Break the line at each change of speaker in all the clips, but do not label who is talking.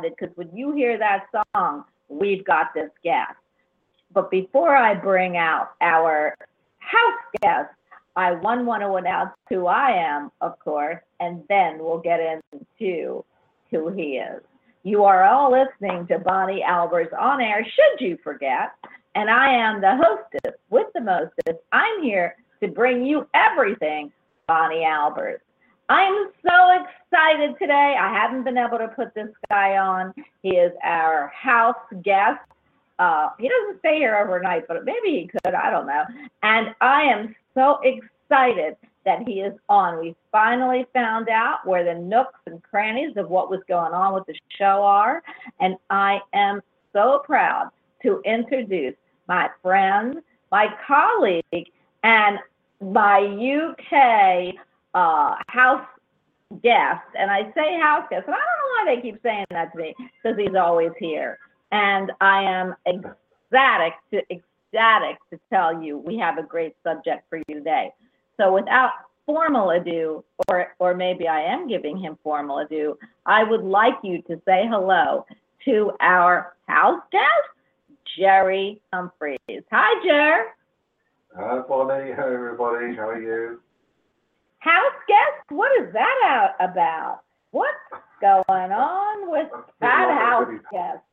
because when you hear that song, we've got this guest. But before I bring out our house guest, I one want to announce who I am, of course, and then we'll get into who he is. You are all listening to Bonnie Albers on air, should you forget. And I am the hostess with the mostest. I'm here to bring you everything Bonnie Albers. I'm so excited today. I haven't been able to put this guy on. He is our house guest. Uh, he doesn't stay here overnight, but maybe he could. I don't know. And I am so excited that he is on. We finally found out where the nooks and crannies of what was going on with the show are. And I am so proud to introduce my friend, my colleague, and my UK uh, house guest. And I say house guest, and I don't know why they keep saying that to me because he's always here. And I am ecstatic to ecstatic to tell you we have a great subject for you today. So without formal ado, or or maybe I am giving him formal ado, I would like you to say hello to our house guest, Jerry Humphreys. Hi, Jer.
Hi, Bonnie. Hi, everybody. How are you?
House guest? What is that out about? What's going on with that
like
house guest?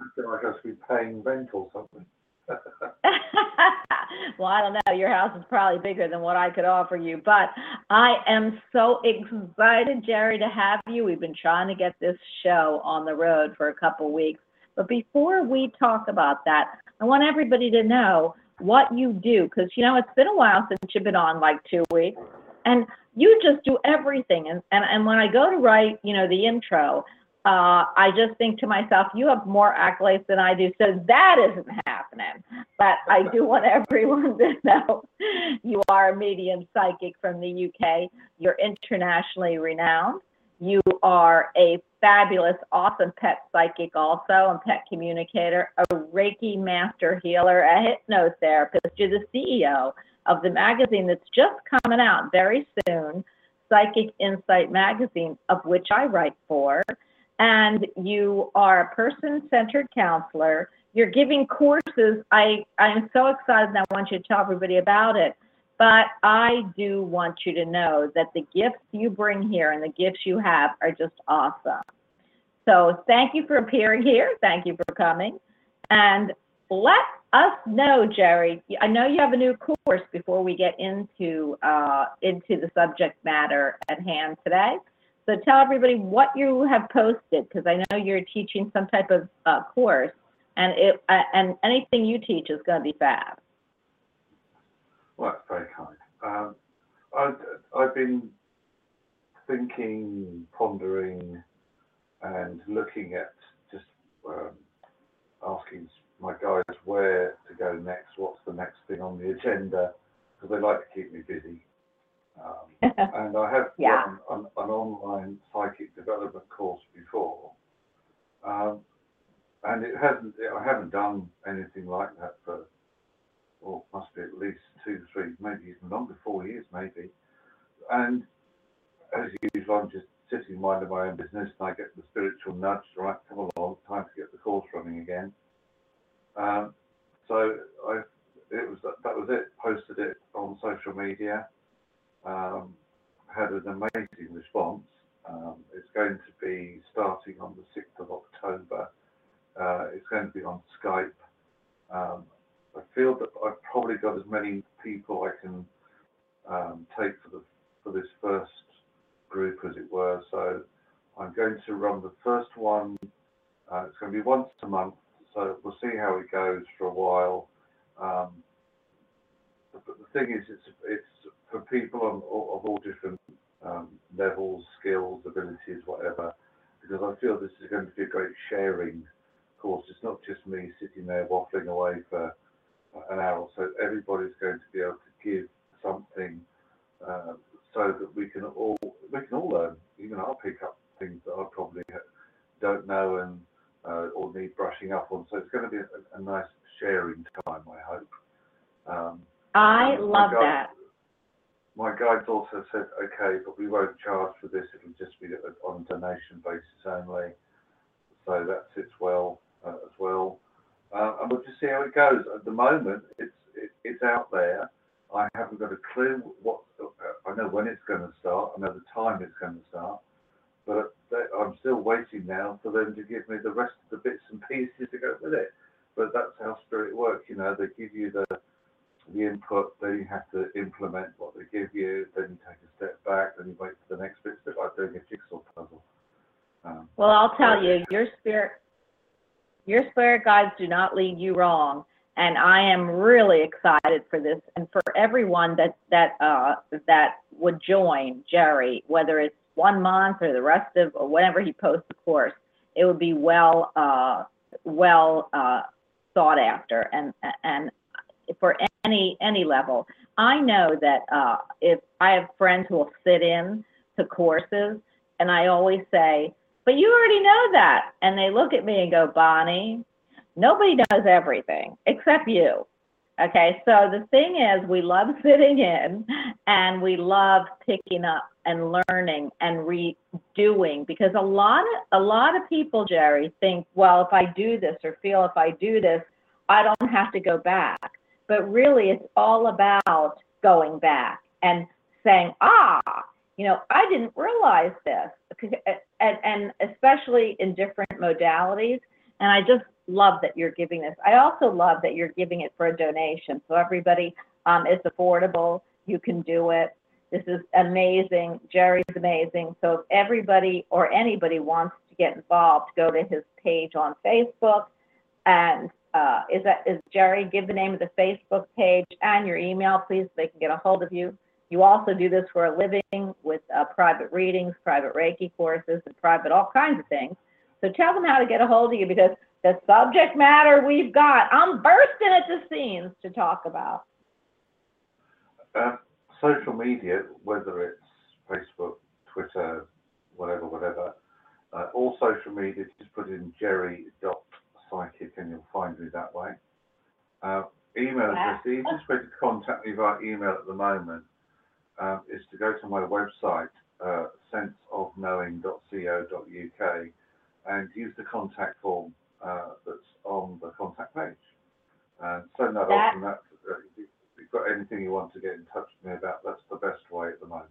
I feel like I should be paying rent or something.
well, I don't know. Your house is probably bigger than what I could offer you, but I am so excited, Jerry, to have you. We've been trying to get this show on the road for a couple weeks. But before we talk about that, I want everybody to know what you do because, you know, it's been a while since you've been on like two weeks. And you just do everything. And, and, and when I go to write, you know, the intro, uh, I just think to myself, you have more accolades than I do, so that isn't happening. But I do want everyone to know you are a medium psychic from the UK. You're internationally renowned. You are a fabulous, awesome pet psychic, also, and pet communicator, a Reiki master healer, a hypnotherapist. You're the CEO of the magazine that's just coming out very soon, Psychic Insight Magazine, of which I write for and you are a person-centered counselor. You're giving courses. I I'm so excited and I want you to tell everybody about it. But I do want you to know that the gifts you bring here and the gifts you have are just awesome. So thank you for appearing here. Thank you for coming. And let us know, Jerry. I know you have a new course before we get into uh, into the subject matter at hand today. So tell everybody what you have posted, because I know you're teaching some type of uh, course, and it uh, and anything you teach is going to be fab.
Well, that's very kind. Um, I've, I've been thinking, pondering, and looking at asking my guys where to go next, what's the next thing on the agenda, because they like to keep me busy. Um, and I have
Yeah.
done an, an online psychic development course before, um, and it hasn't. I haven't done anything like that for, well, must be at least two, three, maybe even longer, four years, maybe. And as usual, I'm just sitting minding my own business, and I get the spiritual nudge. Right, come along, time to get the course running again. Um, so I, it was that, was it. Posted it on social media um, had an amazing response. Um, it's going to be starting on the 6th of October. Uh, it's going to be on Skype. Um, I feel that I've probably got as many people I can um, take for the for this first group, as it were. So I'm going to run the first one. Uh, it's going to be once a month. So we'll see how it goes for a while. Um, but the thing is, it's it's for people on, of all different um, levels, skills, abilities, whatever. Because I feel this is going to be a great sharing course. It's not just me sitting there waffling away for an hour so. Everybody's going to be able to give something uh, so that we can all we can all learn. Even I'll pick up things that I probably don't know and uh, or need brushing up on. So it's going to be a, a nice sharing time, I hope. Um,
I love
guide-
that.
My guides also said, okay, but we won't charge for this. It'll just be on donation basis only. So that sits well uh, as well. Uh, and we'll just see how it goes. At the moment, it's it, it's out there. I haven't got a clue what. Uh, I know when it's going to start. I know the time it's going to start. But they- I'm still waiting now for them to give me the rest of the bits and pieces to go with it. But that's how spirit works. You know, they give you the the input, then you have to implement what they give you, then you take a step back, then you wait for the next bit. It's like doing a jigsaw puzzle. Um,
Well, I'll tell you, your spirit, your spirit guides do not lead you wrong, and I am really excited for this and for everyone that that uh, that would join Jerry, whether it's one month or the rest of or whenever he posts the course. It would be well uh, well uh, thought after and and for any any level. I know that uh, if I have friends who will sit in to courses, and I always say, "But you already know that," and they look at me and go, "Bonnie, nobody knows everything except you." Okay, so the thing is, we love sitting in, and we love picking up and learning and redoing because a lot of a lot of people, Jerry, think, well, if I do this or feel if I do this, I don't have to go back. But really, it's all about going back and saying, ah, you know, I didn't realize this, and, and especially in different modalities. And I just love that you're giving this. I also love that you're giving it for a donation. So everybody, um, it's affordable. You can do it. This is amazing. Jerry's amazing. So if everybody or anybody wants to get involved, go to his page on Facebook. And uh, is that is Jerry? Give the name of the Facebook page and your email, please, so they can get a hold of you. You also do this for a living with uh, private readings, private Reiki courses, and private all kinds of things. So tell them how to get a hold of you because the subject matter we've got, I'm bursting at the seams to talk about.
Uh, social media, whether it's Facebook, Twitter, whatever, whatever, uh, all social media, just put in jerry.psychic and you'll find me that way. Uh, email address, the easiest way to contact me via email at the moment um, is to go to my website, uh, senseofknowing.co.uk, and use the contact form uh, that's on the contact page. And send that off, and that, uh, if you've got anything you want to get in touch with me about, that's the best way at the moment.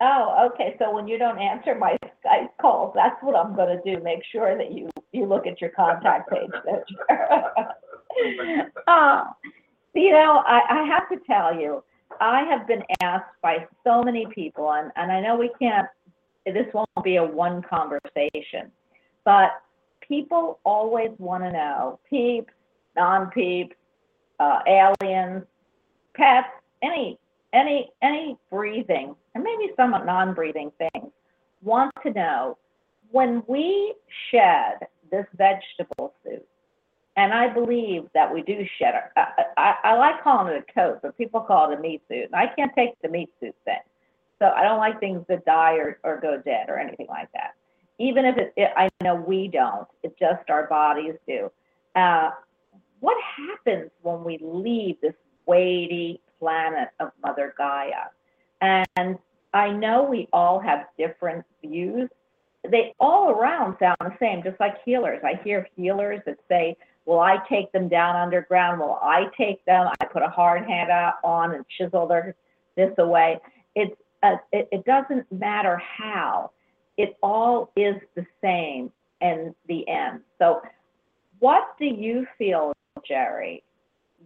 Oh, okay. So when you don't answer my Skype calls, that's what I'm going to do. Make sure that you you look at your contact page. uh, you know, I, I have to tell you, I have been asked by so many people, and, and I know we can't, this won't be a one conversation, but people always want to know peeps, non peeps, uh, aliens, pets, any, any, any breathing, and maybe some non breathing things, want to know when we shed this vegetable suit, and I believe that we do shed our, I, I, I like calling it a coat, but people call it a meat suit. And I can't take the meat suit thing. So I don't like things that die or, or go dead or anything like that. Even if it, it I know we don't, it's just our bodies do. Uh, what happens when we leave this weighty planet of Mother Gaia? And I know we all have different views. They all around sound the same, just like healers. I hear healers that say, Will I take them down underground? Will I take them? I put a hard hand out on and chisel their this away. It's uh, it, it doesn't matter how. It all is the same in the end. So, what do you feel, Jerry?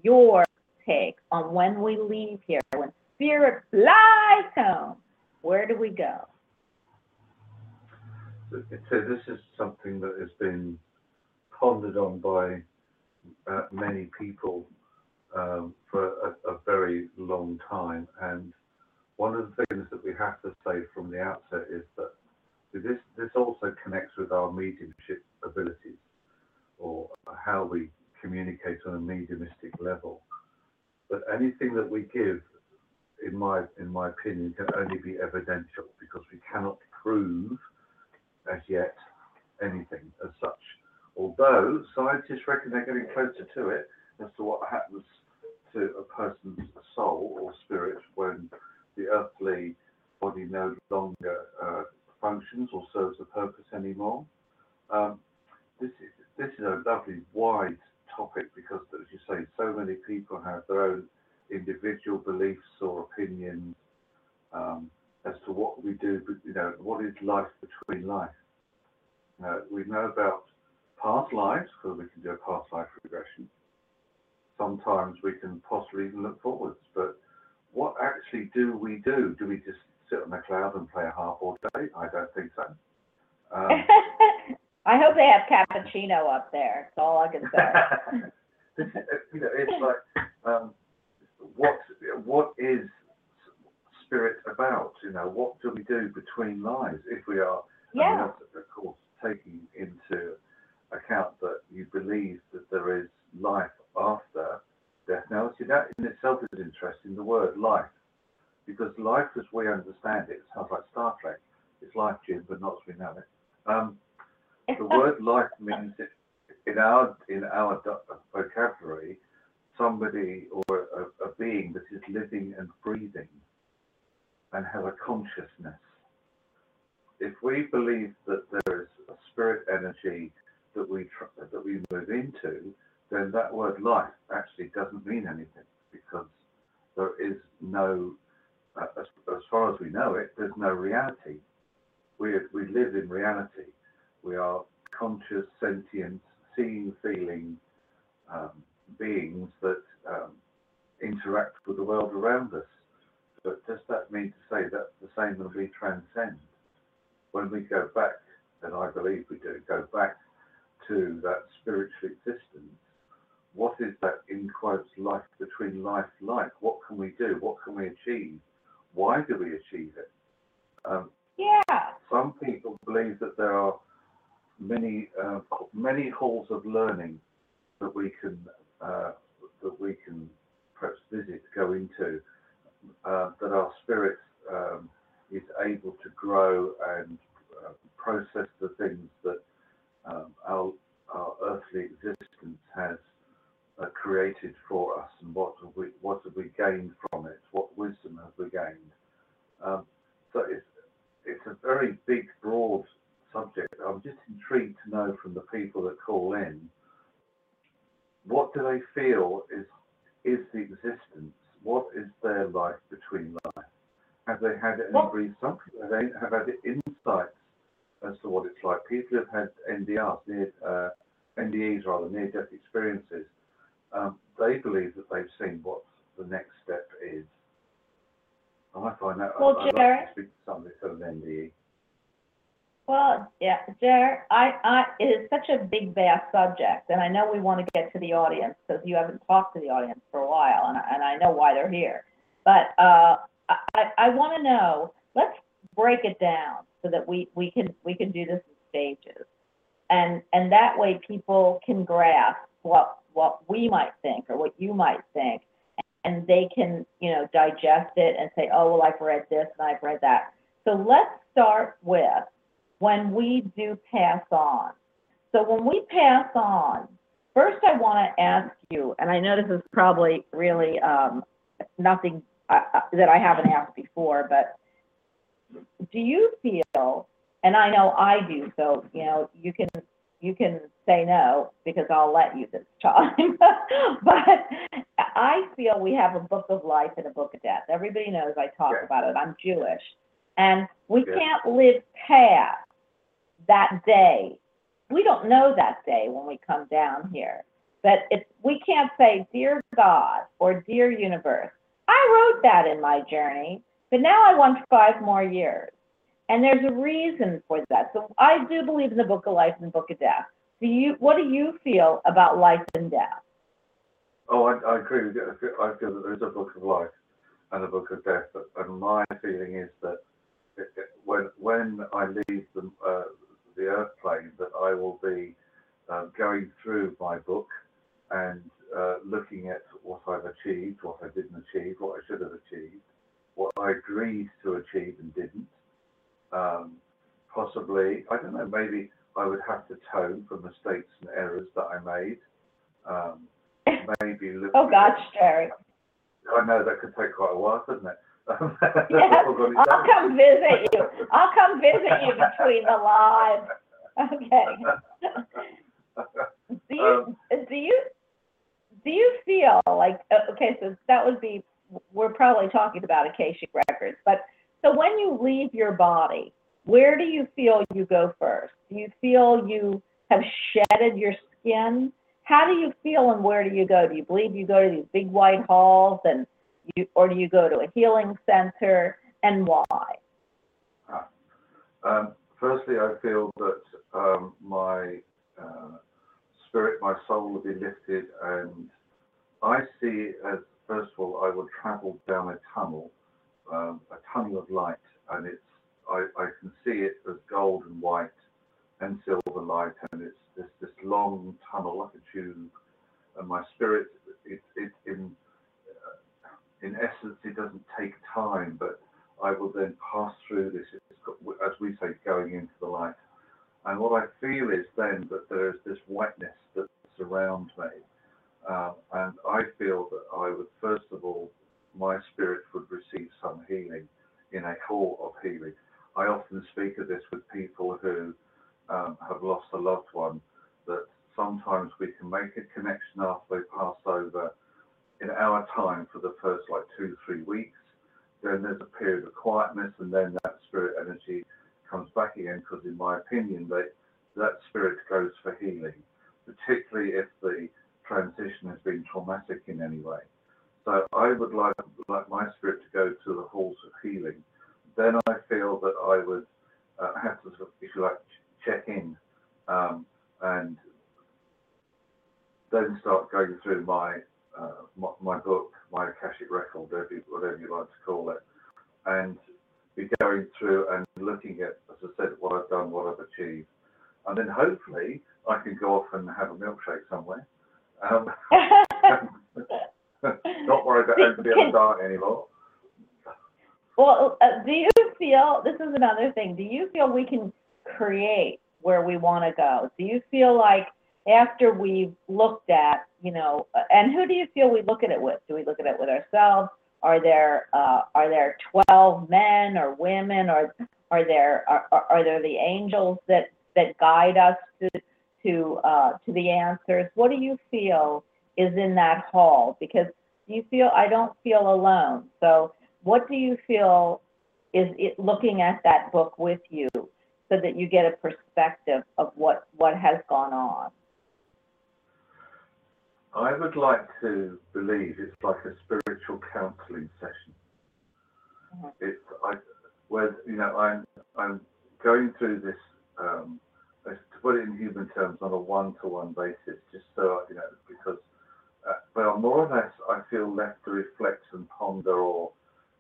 Your take on when we leave here, when spirit flies home, where do we go?
So this is something that has been pondered on by uh, many people um, for a, a, very long time. And one of the things that we have to say from the outset is that this this also connects with our mediumship abilities or how we communicate on a mediumistic level. But anything that we give, in my in my opinion, can only be evidential because we cannot prove as yet anything as such although scientists reckon they're getting closer to it as to what happens to a person's soul or spirit when the earthly body no longer uh, functions or serves a purpose anymore. Um, this is this is a lovely wide topic because, as you say, so many people have their own individual beliefs or opinions um, as to what we do. You know, what is life between life? Uh, we know about past lives, because we can do a past life regression. Sometimes we can possibly even look forwards, but what actually do we do? Do we just sit on a cloud and play a harp all day? I don't think so. Um,
I hope they have cappuccino up there. That's all I can say.
You know, it's like, um, what, what is spirit about? You know, what do we do between lives if we are,
Yeah,
of course, taking into account that you believe that there is life after death. Now, see, that in itself is interesting, the word life, life as we understand it sounds like Star Trek. It's life, Jim, but not as we know it. Um, the word life means it, in our in our vocabulary, somebody or a, a being that is living and breathing and has a consciousness. If we believe
we want to get to the audience, because you haven't talked to the audience for a while, and, I- and I know why they're here. But, uh, I, I, I want to know, let's break it down so that we, we can, we can do this in stages. And, and that way people can grasp what, what we might think, or what you might think, and they can, you know, digest it and say, oh, well, I've read this and I've read that. So let's start with when we do pass on. So when we pass on, first I want to ask you, and I know this is probably really um, nothing uh, uh, that I haven't asked before, but do you feel, and I know I do, so you know you can you can say no because I'll let you this time. but I feel we have a book of life and a book of death. Everybody knows I talk
Yeah.
about it. I'm Jewish, and we
Yeah.
can't live past that day. We don't know that day when we come down here. But we can't say, Dear God or Dear Universe. I wrote that in my journey, but now I want five more years. And there's a reason for that. So I do believe in the book of life and the book of death. Do you, what do you feel about life and death?
Oh, I, I agree with you. I feel, that there's a book of life and a book of death, but- and my feeling is that it, it, when when I leave the uh, the earth plane, that I will be uh, going through my book and uh, looking at what I've achieved, what I didn't achieve, what I should have achieved, what I agreed to achieve and didn't. Um, possibly, I don't know, maybe I would have to tone for mistakes and errors that I made. Um, maybe look.
Oh gosh, Jerry.
I know that could take quite a while, couldn't it?
Yes, I'll come visit you. I'll come visit you between the lives. Okay. Do you,
Um,
do you, do you feel like, okay, so that would be, we're probably talking about Akashic Records, but, so when you leave your body, where do you feel you go first? Do you feel you have shedded your skin? How do you feel and where do you go? Do you believe you go to these big white halls and you, or do you go to a healing center and why?
Um, firstly, I feel that um, my uh, spirit my soul will be lifted, and I see as first of all, I will travel down a tunnel, um, a tunnel of light, and it's I, I can see it as gold and white and silver light, and it's this this long tunnel like a tube, and my spirit, it, it in in essence, it doesn't take time, but I will then pass through this, as we say, going into the light. And what I feel is then that there is this whiteness that surrounds me. Um, and I feel that I would, first of all, my spirit would receive some healing in a hall of healing. I often speak of this with people who um, have lost a loved one, that sometimes we can make a connection after they pass over in our time for the first like two, three weeks. Then there's a period of quietness, and then that spirit energy comes back again. Because, in my opinion, that that spirit goes for healing, particularly if the transition has been traumatic in any way. So I would like like my spirit to go to the halls of healing. Then I feel that I would uh, have to, if you like, check in um, and then start going through my, uh, my my book, my Akashic record, whatever you, whatever you like to call it, and be going through and looking at, as I said, what I've done, what I've achieved, and then hopefully I can go off and have a milkshake somewhere. Um, not worry about having to be on the diet anymore.
Well, uh, do you feel, this is another thing, do you feel we can create where we want to go? Do you feel like after we've looked at, you know, and who do you feel we look at it with? Do we look at it with ourselves? Are there, uh, are there 12 men or women or are there, are are there the angels that, that guide us to, to, uh, to the answers? What do you feel is in that hall? Because you feel, I don't feel alone. So what do you feel is it looking at that book with you so that you get a perspective of what, what has gone on?
I would like to believe it's like a spiritual counselling session.
Mhm.
It's I, where you know I'm I'm going through this um, to put it in human terms on a one-to-one basis, just so you know because uh, well more or less I feel left to reflect and ponder or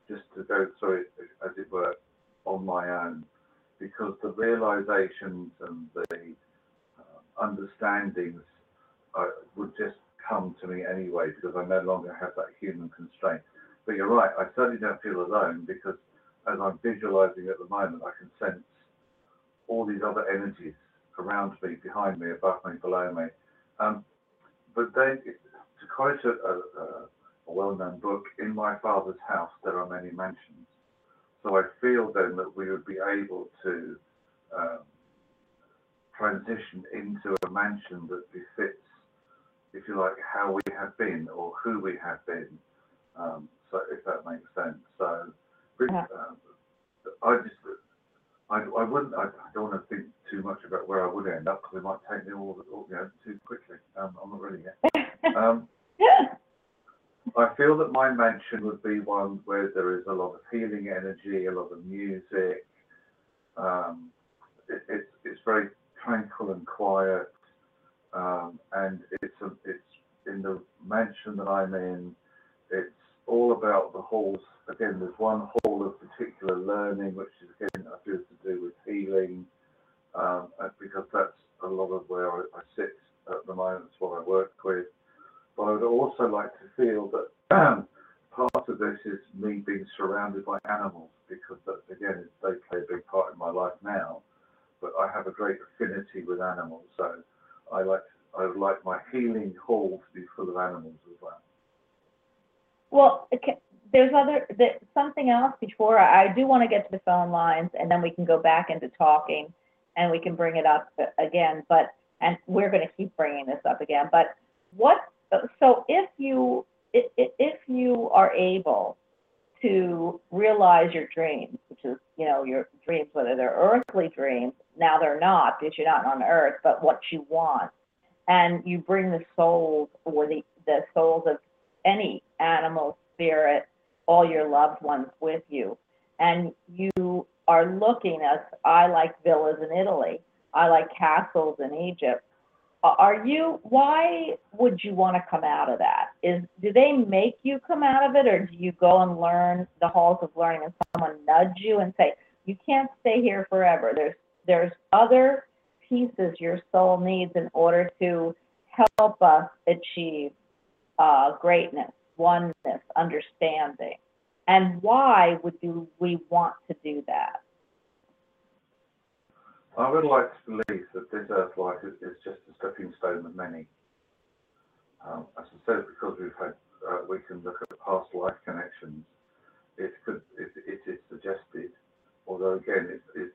just to go through it as it were on my own because the realizations and the uh, understandings uh, would just come to anyway because I no longer have that human constraint. But you're right, I certainly don't feel alone because as I'm visualizing at the moment, I can sense all these other energies around me, behind me, above me, below me. Um, but then, to quote a, a, a- a well-known book, in my father's house there are many mansions. So I feel then that we would be able to um, transition into a mansion that befits if you like, how we have been or who we have been. Um, so if that makes sense. So
Yeah.
um, I just, I, I wouldn't, I, I don't want to think too much about where I would end up because it might take me all, all you know, too quickly. Um, I'm not ready yet. Um, I feel that my mansion would be one where there is a lot of healing energy, a lot of music. Um, it, it's it's very tranquil and quiet, um, and it's a, it's in the mansion that I'm in. It's all about the halls. Again, there's one hall of particular learning, which is again appears to do with healing, um, because that's a lot of where I, I sit at the moment. It's what I work with. But I would also like to feel that part of this is me being surrounded by animals because that again they play a big part in my life now. But I have a great affinity with animals, so I like I would like my healing hall to be full of animals as well.
Well, okay, there's other, there, something else before, I I do want to get to the phone lines, and then we can go back into talking, and we can bring it up uh, again, but, and we're going to keep bringing this up again, but what, so if you, i- i- if you are able to realize your dreams, which is, you know, your dreams, whether they're earthly dreams, now they're not, because you're not on earth, but what you want, and you bring the souls, or the, the souls of any animal, spirit, all your loved ones with you. And you are looking as I like villas in Italy, I like castles in Egypt. are you, why would you want to come out of that? Is, do they make you come out of it, or do you go and learn the halls of learning and someone nudge you and say, you can't stay here forever? There's, there's other pieces your soul needs in order to help us achieve uh, greatness, oneness, understanding. And why would you, we want to do that?
I would like to believe that this earth life is, is just a stepping stone of many. Um, as I said, because we've had, uh, we can look at past life connections. It could, it, it is suggested, although again, it's, it's,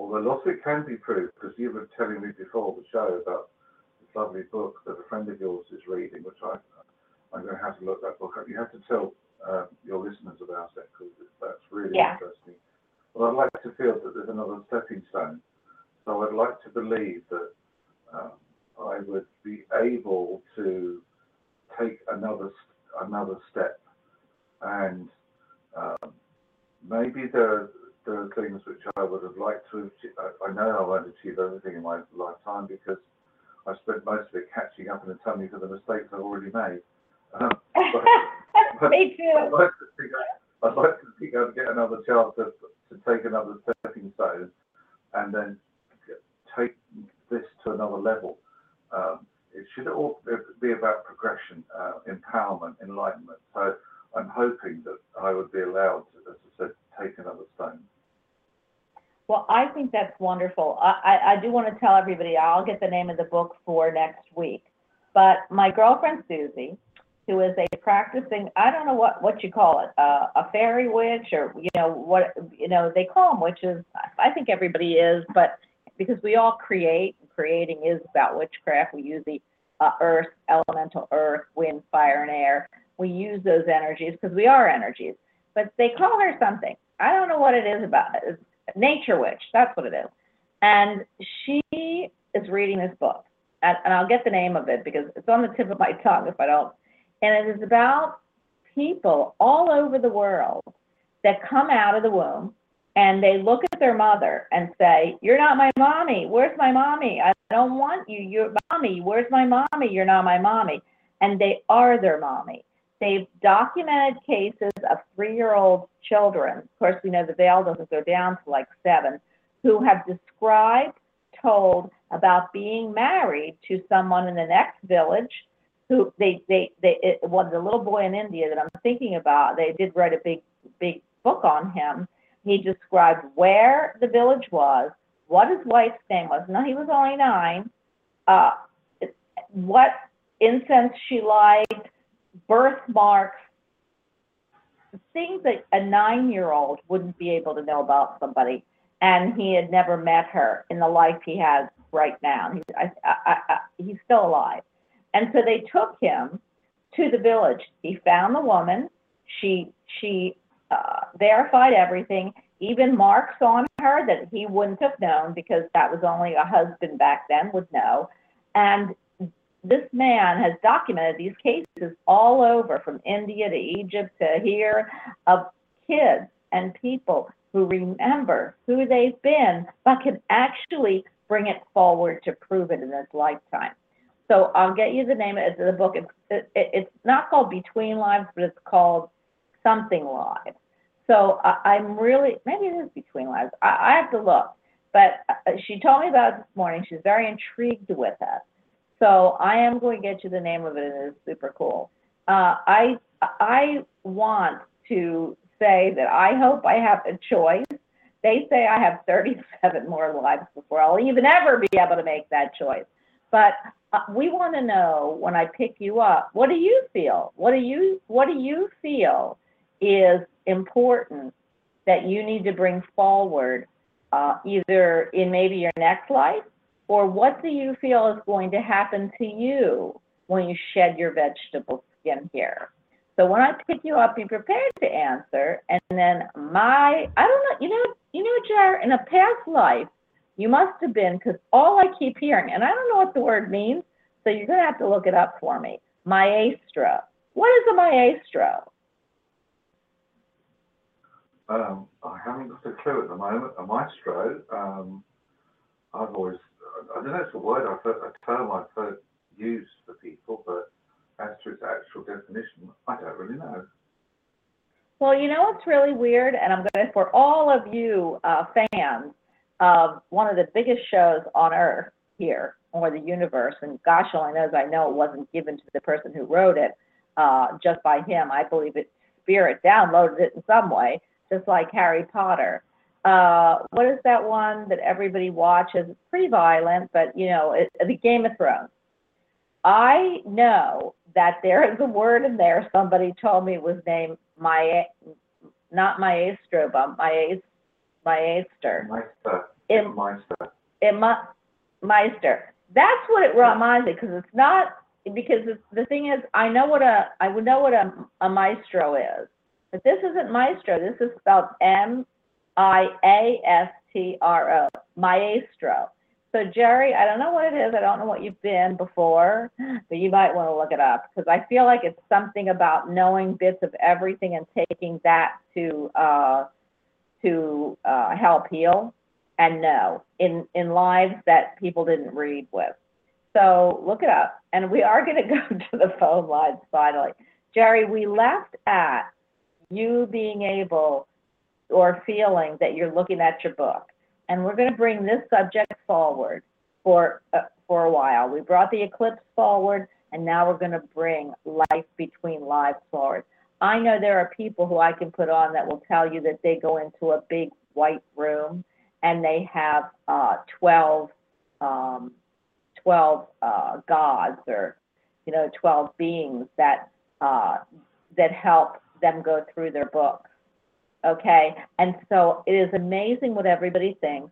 although lots of it can be proved, because you were telling me before the show about this lovely book that a friend of yours is reading, which I, I'm going to have to look that book up. You have to tell uh, your listeners about it because that's really
Yeah.
interesting. Well, I'd like to feel that there's another stepping stone. So I'd like to believe that um, I would be able to take another another step, and um, maybe there there are things which I would have liked to. Achieve. I, I know I won't achieve everything in my lifetime because I spent most of it catching up and atoning for the mistakes I've already made. Um,
Me
I'd
too.
like to think I, I'd like to think I'd get another chance to, to take another stepping stone and then take this to another level. Um, it should all be about progression, uh, empowerment, enlightenment. So I'm hoping that I would be allowed to, as I said, take another stone.
Well, I think that's wonderful. I, I, I do want to tell everybody, I'll get the name of the book for next week. But my girlfriend Susie, who is a practicing, I don't know what, what you call it, uh, a fairy witch or, you know, what, you know, they call them witches. I think everybody is, but because we all create, creating is about witchcraft. We use the uh, earth, elemental earth, wind, fire, and air. We use those energies because we are energies. But they call her something. I don't know what it is about it. It's Nature Witch, that's what it is. And she is reading this book. And, and I'll get the name of it because it's on the tip of my tongue if I don't. And it is about people all over the world that come out of the womb and they look at their mother and say, You're not my mommy. Where's my mommy? I don't want you. You're mommy. Where's my mommy? You're not my mommy. And they are their mommy. They've documented cases of three year old children. Of course, we know the veil doesn't go down to like seven, who have described, told about being married to someone in the next village who they, they, they, it was a little boy in India that I'm thinking about. They did write a big, big book on him. He described where the village was, what his wife's name was. Now, he was only nine. Uh, what incense she liked, birthmarks, things that a nine-year-old wouldn't be able to know about somebody, and he had never met her in the life he has right now. He's, I, I, I, he's still alive, and so they took him to the village. He found the woman. She she uh, verified everything, even marks on her that he wouldn't have known because that was only a husband back then would know, and this man has documented these cases all over from India to Egypt to here of kids and people who remember who they've been but can actually bring it forward to prove it in this lifetime. So I'll get you the name of the book. It's, it, it's not called Between Lives, but it's called Something Lives. So I, I'm really, maybe it is Between Lives. I, I have to look. But uh, she told me about it this morning. She's very intrigued with it. So I am going to get you the name of it, and it's super cool. Uh, I I want to say that I hope I have a choice. They say I have 37 more lives before I'll even ever be able to make that choice. But uh, we want to know when I pick you up, what do you feel? What do you what do you feel is important that you need to bring forward, uh, either in maybe your next life or what do you feel is going to happen to you when you shed your vegetable skin here? So when I pick you up, be prepared to answer. And then my, I don't know, you know, you know, Jar, in a past life, you must have been, because all I keep hearing, and I don't know what the word means, so you're going to have to look it up for me. Maestro. What is a maestro?
Um, I haven't got a clue at the moment. A maestro, um, I've always I don't know if it's a word I've heard, a term I've heard used for people, but as to its actual definition, I don't really know.
Well, you know what's really weird, and I'm going to, for all of you uh, fans of one of the biggest shows on earth here, or the universe, and gosh only knows I know it wasn't given to the person who wrote it uh, just by him. I believe it spirit downloaded it in some way, just like Harry Potter. Uh, what is that one that everybody watches? It's pretty violent, but you know, it, the Game of Thrones. I know that there is a word in there. Somebody told me it was named my, not maestro, but my maester.
Meister.
Im-
Meister.
It Meister. That's what it reminds me because it's not because it's, the thing is I know what a I would know what a, a maestro is, but this isn't maestro. This is spelled M I A S T R O maestro. So Jerry, I don't know what it is. I don't know what you've been before, but you might want to look it up because I feel like it's something about knowing bits of everything and taking that to uh, to uh, help heal and know in in lives that people didn't read with. So look it up, and we are going to go to the phone lines finally. Jerry, we left at you being able or feeling that you're looking at your book, and we're going to bring this subject forward for uh, for a while. We brought the eclipse forward, and now we're going to bring life between lives forward. I know there are people who I can put on that will tell you that they go into a big white room and they have uh, 12, um, 12 uh, gods or, you know, 12 beings that, uh, that help them go through their books. Okay. And so it is amazing what everybody thinks.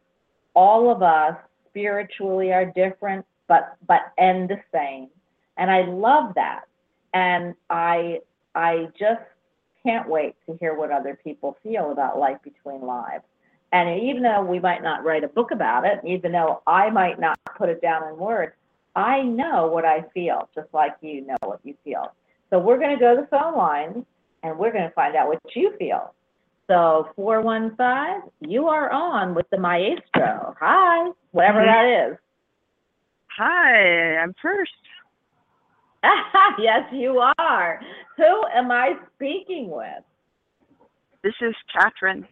All of us spiritually are different, but, but end the same. And I love that. And I, I just can't wait to hear what other people feel about life between lives. And even though we might not write a book about it, even though I might not put it down in words, I know what I feel, just like you know what you feel. So we're going to go to the phone lines and we're going to find out what you feel. So 415, you are on with the maestro. Hi, whatever that is.
Hi, I'm first.
yes, you are. Who am I speaking with?
This is Catherine.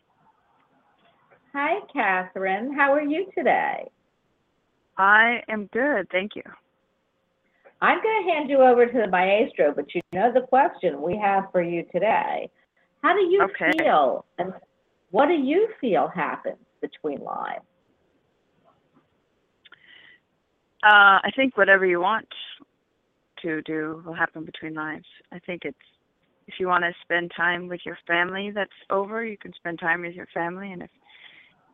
Hi, Catherine. How are you today?
I am good, thank you.
I'm going to hand you over to the maestro, but you know the question we have for you today. How do you
Okay.
feel and what do you feel happens between lives?
Uh, I think whatever you want to do will happen between lives. I think it's if you want to spend time with your family that's over, you can spend time with your family, and if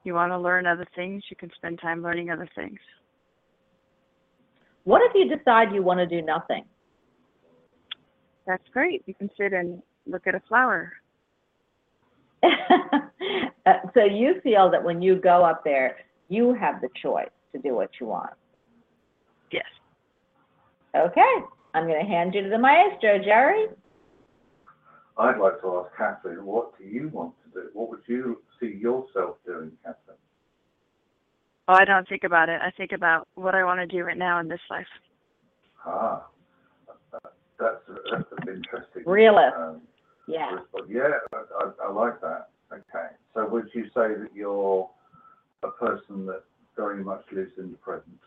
you want to learn other things, you can spend time learning other things.
What if you decide you want to do nothing?
That's great. You can sit and look at a flower.
Uh, so you feel that when you go up there, you have the choice to do what you want.
Yes.
Okay, I'm going to hand you to the maestro, Jerry.
I'd like to ask Catherine, what do you want to do? What would you see yourself doing, Catherine?
Oh, I don't think about it. I think about what I want to do right now in this life.
Ah, that- that's, that's an interesting.
Realist.
Um,
Yeah.
Yeah, I, I, I like that. Okay. So would you say that you're a person that very much lives in the present?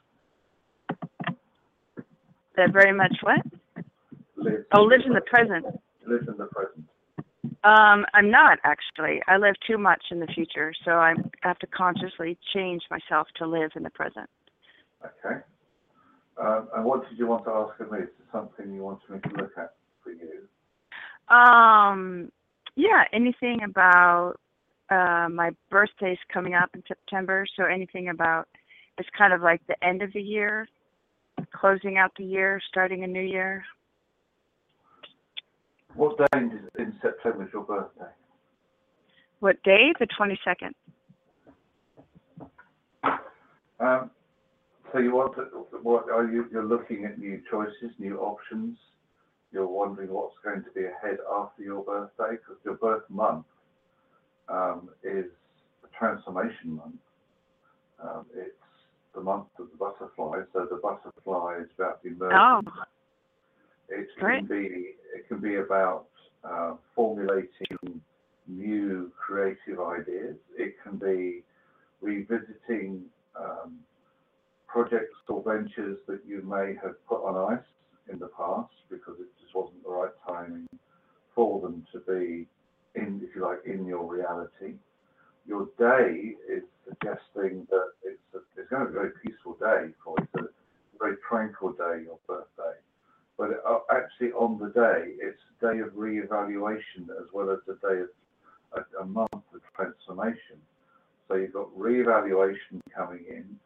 That very much what?
Lives
Oh, lives in the present.
Lives in the present.
Um, I'm not actually. I live too much in the future, so I have to consciously change myself to live in the present.
Okay. Um, and what did you want to ask of me? Is there something you wanted me to look at for you?
Um, yeah, anything about uh, my birthday's coming up in September, so anything about it's kind of like the end of the year, closing out the year, starting a new year.
What day in, in September is your birthday?
What day? The 22nd.
Um, so you want to, what are you, you're looking at new choices, new options? You're wondering what's going to be ahead after your birthday? Because your birth month um, is a transformation month. Um, it's the month of the butterfly. So the butterfly is about
Oh,
emergence. It
Great.
can be it can be about uh, formulating new creative ideas. It can be revisiting um, projects or ventures that you may have put on ice in the past because it just wasn't the right timing for them to be in, if you like, in your reality. Your day is suggesting that it's a, it's going to be a very peaceful day for you. It's a very tranquil day, your birthday. But it, uh, actually, on the day, it's a day of re-evaluation as well as a day of a, a month of transformation. So you've got re-evaluation coming in.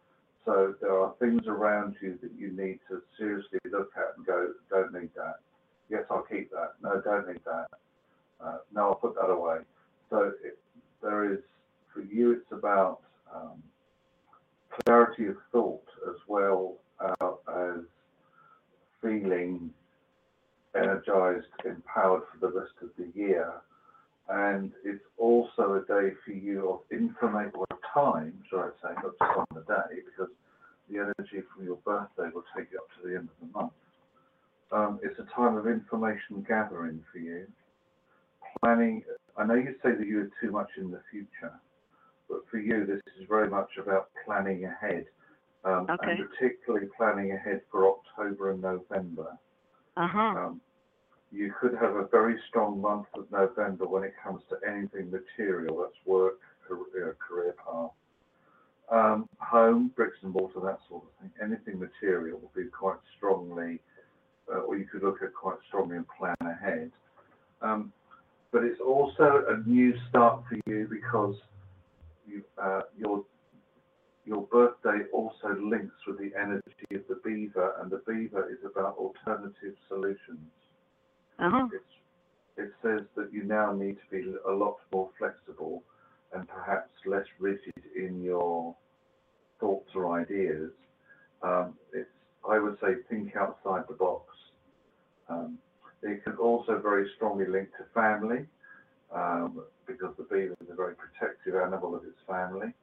So there are things around you that you need to seriously look at and go, don't need that. Yes, I'll keep that. No, don't need that. Uh, no, I'll put that away. So it, there is, for you, it's about um, clarity of thought as well uh, as feeling energized, empowered for the rest of the year. And it's also a day for you of information or time, should I say, not just on the day, because the energy from your birthday will take you up to the end of the month. Um, it's a time of information gathering for you. Planning, I know you say that you're too much in the future, but for you, this is very much about planning ahead. Um,
Okay.
And particularly planning ahead for October and November.
uh-huh.
Um, you could have a very strong month of November when it comes to anything material, that's work, career, career path. Um, home, bricks and mortar, that sort of thing. Anything material will be quite strongly, uh, or you could look at quite strongly and plan ahead. Um, but it's also a new start for you because you, uh, your your birthday also links with the energy of the beaver, and the beaver is about alternative solutions.
Uh-huh.
It says that you now need to be a lot more flexible and perhaps less rigid in your thoughts or ideas. Um, it's, I would say, think outside the box. Um, it can also very strongly link to family um, because the beaver is a very protective animal of its family.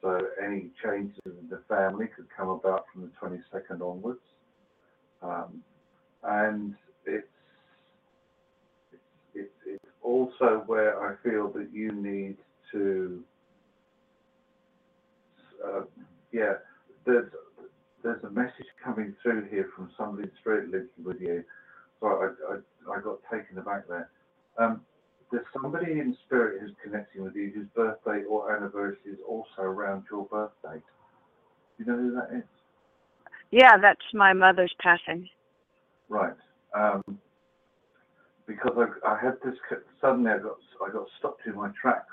So any changes in the family could come about from the 22nd onwards. Um, and it's also where I feel that you need to, uh, yeah, there's, there's a message coming through here from somebody in spirit linking with you. So I, I, I got taken aback there. Um, there's somebody in spirit who's connecting with you whose birthday or anniversary is also around your birthday. Do you know who that is?
Yeah, that's my mother's passing.
Right. Um, because I, I had this suddenly I got I got stopped in my tracks,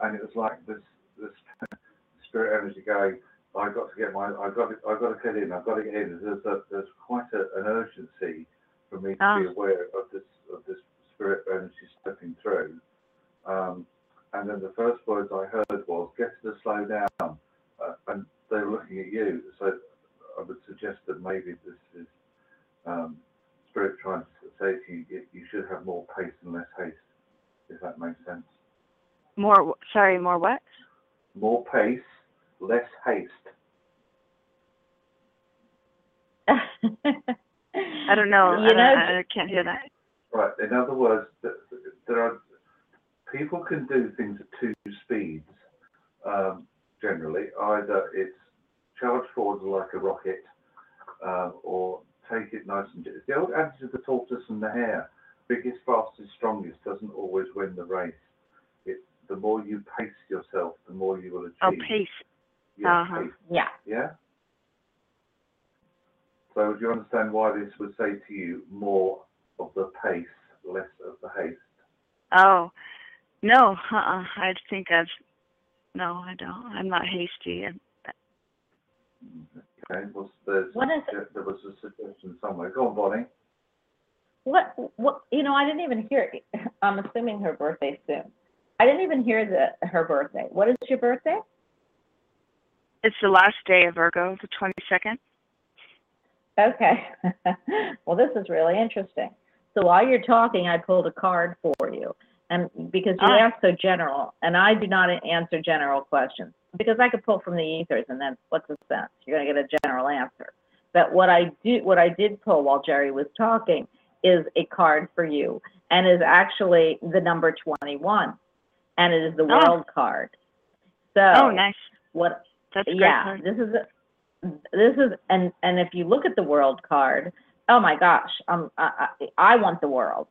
and it was like this this spirit energy going. I got to get my I got to, I got to get in. I've got to get in. There's a, there's quite a, an urgency for me to
Ah.
be aware of this of this spirit energy stepping through. Um, and then the first words I heard was, "Get to slow down," uh, and they were looking at you. So I would suggest that maybe this is um, spirit trying to say to you, you, you should have more pace and less haste, if that makes sense.
More, sorry, more what?
More pace, less haste.
I don't know.
You
I, don't,
know,
I can't hear that.
Right. In other words, th- th- there are people can do things at two speeds. Um, generally, either it's charge forward like a rocket, um, or take it nice and. It's the old adage of the tortoise and the hare: biggest, fastest, strongest doesn't always win the race. It's the more you pace yourself, the more you will achieve.
Oh, pace.
Yeah,
Uh-huh.
pace.
yeah.
Yeah. So do you understand why this would say to you more of the pace, less of the haste?
Oh, no. Uh-uh. I think I've. No, I don't. I'm not hasty. I'm-
Okay, was there's
What is-
there was a suggestion somewhere. Go on, Bonnie.
What, what, you know, I didn't even hear, I'm assuming her birthday soon. I didn't even hear the, her birthday. What is your birthday?
It's the last day of Virgo, the 22nd.
Okay. Well, this is really interesting. So while you're talking, I pulled a card for you. And because you
Ah.
asked so general, and I do not answer general questions. because I could pull from the ethers and then what's the sense? You're going to get a general answer. But what I do, what I did pull while Jerry was talking is a card for you and is actually the number 21 and it is the
Oh.
world card. So
Oh, nice.
what
That's a great
yeah,
card.
this is this is and and if you look at the world card, oh my gosh, um, I, I, I want the world.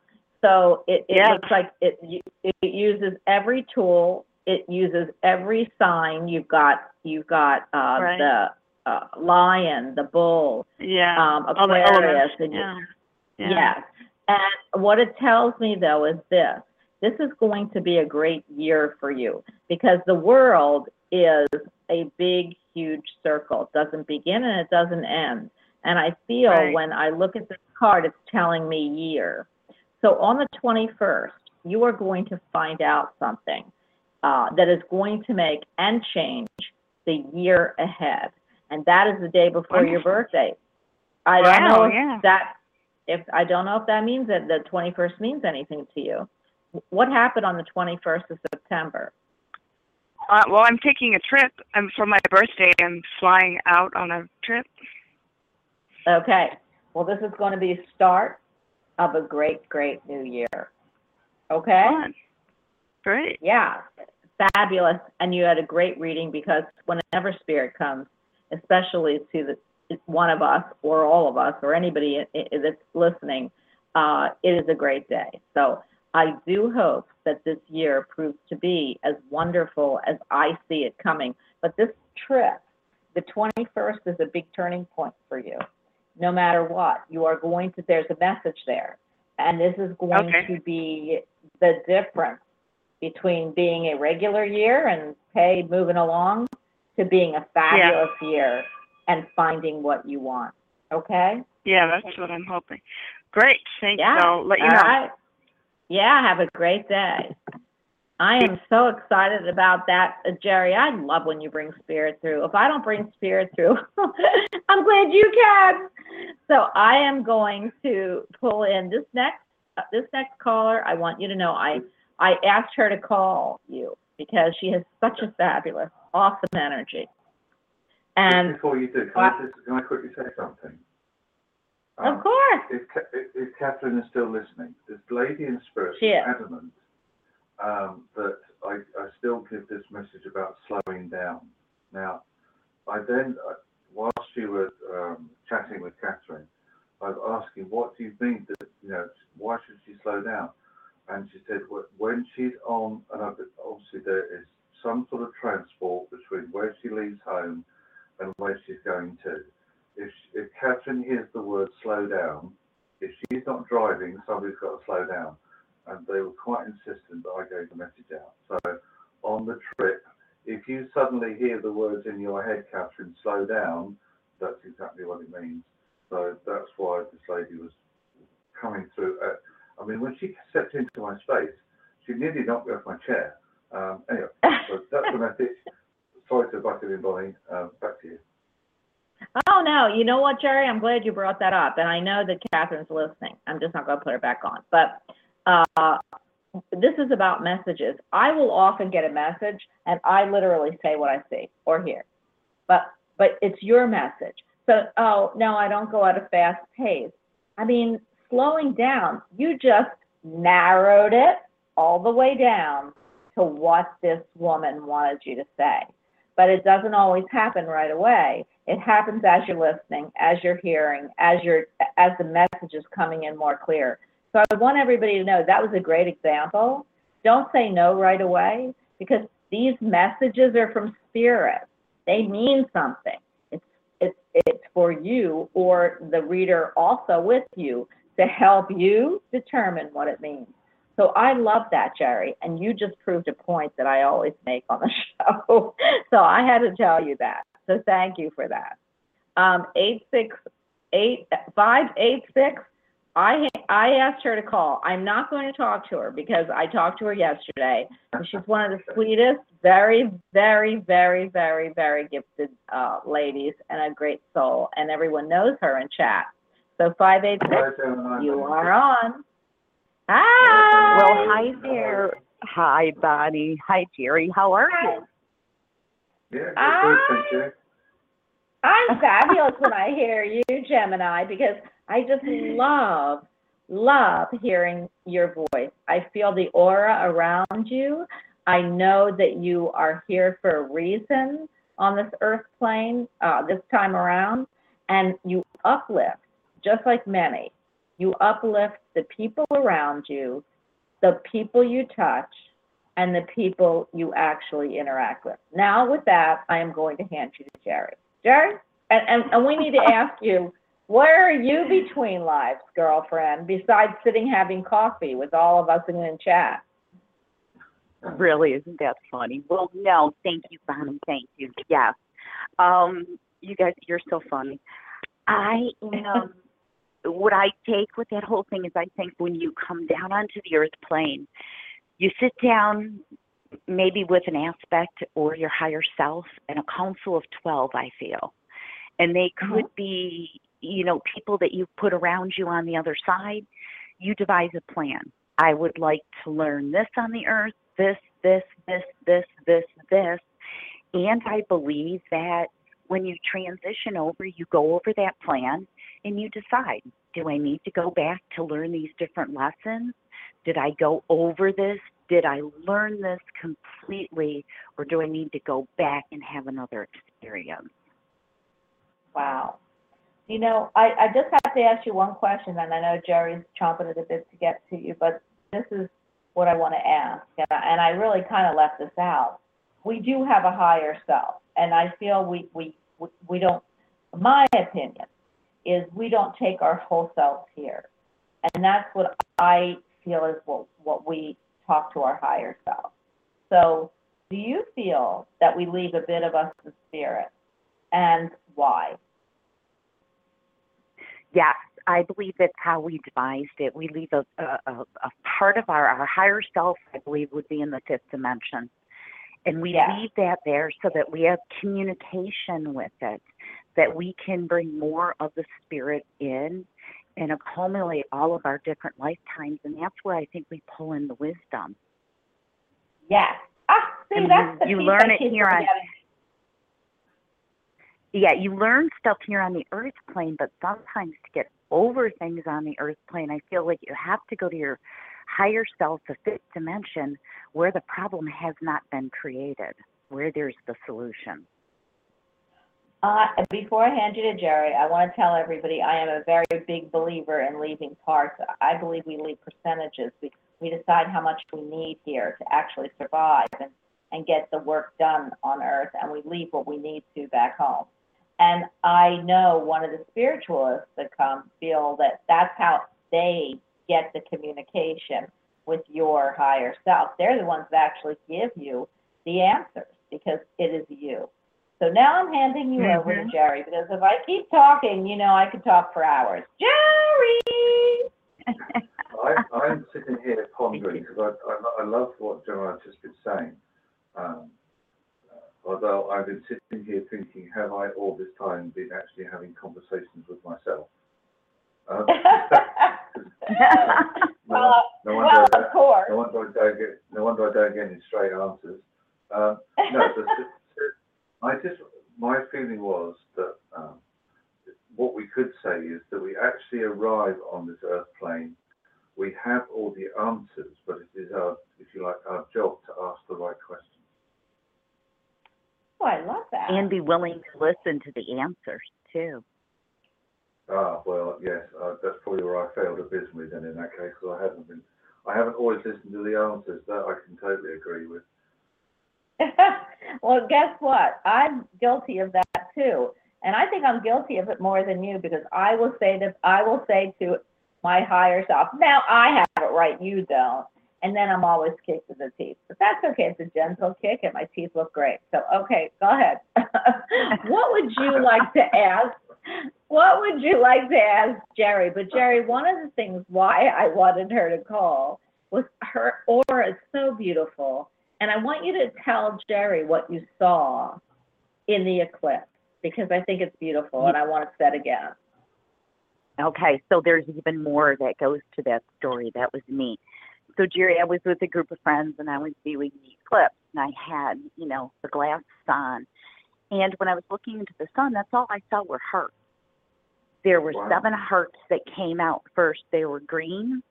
So it, it
Yeah.
looks like it it uses every tool. It uses every sign. You've got you've got uh,
Right.
the uh, lion, the bull,
Yeah.
um,
the
Aquarius, and
Yeah. Yeah.
Yes. And what it tells me though is this. This is going to be a great year for you because the world is a big, huge circle. It doesn't begin and it doesn't end. And I feel
Right.
when I look at this card, it's telling me year. So on the 21st, you are going to find out something uh, that is going to make and change the year ahead. And that is the day before your birthday. I don't know if
yeah.
that if I don't know if that means that the 21st means anything to you. What happened on the 21st of September?
Uh, well, I'm taking a trip. I'm for my birthday. I'm flying out on a trip.
Okay. Well, this is going to be a start of a great, great new year. Okay?
Fun. Great.
Yeah. Fabulous. And you had a great reading because whenever spirit comes, especially to the one of us or all of us or anybody that's listening, uh, it is a great day. So I do hope that this year proves to be as wonderful as I see it coming. But this trip, the 21st is a big turning point for you. No matter what, you are going to, there's a message there. And this is going
Okay.
to be the difference between being a regular year and pay moving along to being a fabulous year and finding what you want. Okay?
Yeah, that's what I'm hoping. Great. Thanks.
Yeah.
I'll let you
All
know.
right. Yeah, have a great day. I am so excited about that, uh, Jerry. I love when you bring spirit through. If I don't bring spirit through, I'm glad you can. So I am going to pull in this next uh, this next caller. I want you to know I I asked her to call you because she has such a fabulous, awesome energy.
Just
And
before you do, can? I, just, can I quickly say something?
of
Um,
course,
If, if, if Catherine is still listening, this lady in spirit
She
is. adamant um, that I, I still give this message about slowing down. Now, I then, uh, whilst you were um, chatting with Catherine, I was asking, what do you mean that, you know, why should she slow down? And she said, "Wh- when she's on, and obviously there is some sort of transport between where she leaves home and where she's going to. If, sh- if Catherine hears the word slow down, if she's not driving, somebody's got to slow down. And they were quite insistent that I gave the message out. So on the trip, if you suddenly hear the words in your head, Catherine, slow down, that's exactly what it means. So that's why this lady was coming through. Uh, I mean, when she stepped into my space, she nearly knocked me off my chair. Um, anyway, so that's the message. Sorry to butt in, Bonnie. Um, back to you.
Oh, no, you know what, Jerry? I'm glad you brought that up, and I know that Catherine's listening. I'm just not going to put her back on. But uh, this is about messages. I will often get a message, and I literally say what I see or hear. But but it's your message. So, oh, no, I don't go at a fast pace. I mean, slowing down, you just narrowed it all the way down to what this woman wanted you to say. But it doesn't always happen right away. It happens as you're listening, as you're hearing, as you're as the message is coming in more clear. So I want everybody to know that was a great example. Don't say no right away because these messages are from spirit. They mean something. It's it's it's for you or the reader also with you to help you determine what it means. So I love that, Jerry, and you just proved a point that I always make on the show. so I had to tell you that. So thank you for that. Um, eight six eight five eight six. I I asked her to call. I'm not going to talk to her because I talked to her yesterday. And she's one of the sweetest, very, very, very, very, very gifted uh, ladies and a great soul. And everyone knows her in chat. So five eight six.
Five, seven, nine,
You are on. Hi.
Well, hi there. Hi, Bonnie. Hi, Jerry. How are you?
Yeah, good,
Ah.
good, you.
I'm fabulous when I hear you, Gemini, because I just love, love hearing your voice. I feel the aura around you. I know that you are here for a reason on this earth plane uh, this time around, and you uplift, just like many. You uplift the people around you, the people you touch, and the people you actually interact with. Now, with that, I am going to hand you to Jerry. Jerry, and, and, and we need to ask you, where are you between lives, girlfriend, besides sitting having coffee with all of us in the chat?
Really, isn't that funny? Well, no, thank you, Bonnie. Thank you. Yes. Um, you guys, you're so funny. I am. what I take with that whole thing is, I think when you come down onto the earth plane, you sit down, maybe with an aspect or your higher self, and a council of twelve. I feel, and they could be, you know, people that you put around you on the other side. You devise a plan. I would like to learn this on the earth, this, this, this, this, this, this. And I believe that when you transition over, you go over that plan and you decide do I need to go back to learn these different lessons? Did I go over this? Did I learn this completely? Or do I need to go back and have another experience?
Wow. You know, I, I just have to ask you one question, and I know Jerry's chomping at the bit to get to you, but this is what I want to ask, and I, and I really kind of left this out. We do have a higher self, and I feel we, we, we- don't, my opinion is we don't take our whole selves here. And that's what I feel is what, what we talk to our higher self. So do you feel that we leave a bit of us in spirit? And why?
Yes, I believe that's how we devised it. We leave a, a, a part of our, our higher self, I believe, would be in the fifth dimension. And we
Yeah.
leave that there so that we have communication with it, that we can bring more of the spirit in and accumulate all of our different lifetimes. And that's where I think we pull in the wisdom.
Yes. Ah, see,
And
that's
you-
the
you learn it here on-. Yeah, you learn stuff here on the earth plane, but sometimes to get over things on the earth plane, I feel like you have to go to your higher self, the fifth dimension, where the problem has not been created, where there's the solution.
Uh, before I hand you to Jerry, I want to tell everybody I am a very big believer in leaving parts. I believe we leave percentages. We, we decide how much we need here to actually survive and, and get the work done on Earth, and we leave what we need to back home. And I know one of the spiritualists that come feel that that's how they get the communication with your higher self. They're the ones that actually give you the answers because it is you. So now I'm handing you over to
Mhm.
Jerry because if I keep talking, you know I could talk for hours. Jerry!
I, I'm sitting here pondering because I, I, I love what Joanne's just been saying. Um, although I've been sitting here thinking, have I all this time been actually having conversations with myself? Um, no,
well,
no
well,
wonder,
of course.
no wonder I don't get, no wonder I don't get any straight answers. Um, no, I just, my feeling was that um, what we could say is that we actually arrive on this earth plane. We have all the answers, but it is our, if you like, our job to ask the right questions.
Oh, I love that.
and be willing to listen to the answers, too.
Ah, well, yes, uh, that's probably where I failed abysmally then in that case, because I haven't been, I haven't always listened to the answers. That I can totally agree with.
well, guess what? I'm guilty of that too. And I think I'm guilty of it more than you because I will say that I will say to my higher self, now I have it right, you don't. And then I'm always kicked in the teeth. But that's okay. It's a gentle kick and my teeth look great. So, okay, go ahead. what would you like to ask? What would you like to ask Jerry? But Jerry, one of the things why I wanted her to call was her aura is so beautiful. And I want you to tell Jerry what you saw in the eclipse because I think it's beautiful and I want it again.
Okay, so there's even more that goes to that story. That was neat. So Jerry, I was with a group of friends and I was viewing the eclipse and I had, you know, the glasses on And when I was looking into the sun, that's all I saw were hearts. There were
Wow.
seven hearts that came out first. They were green.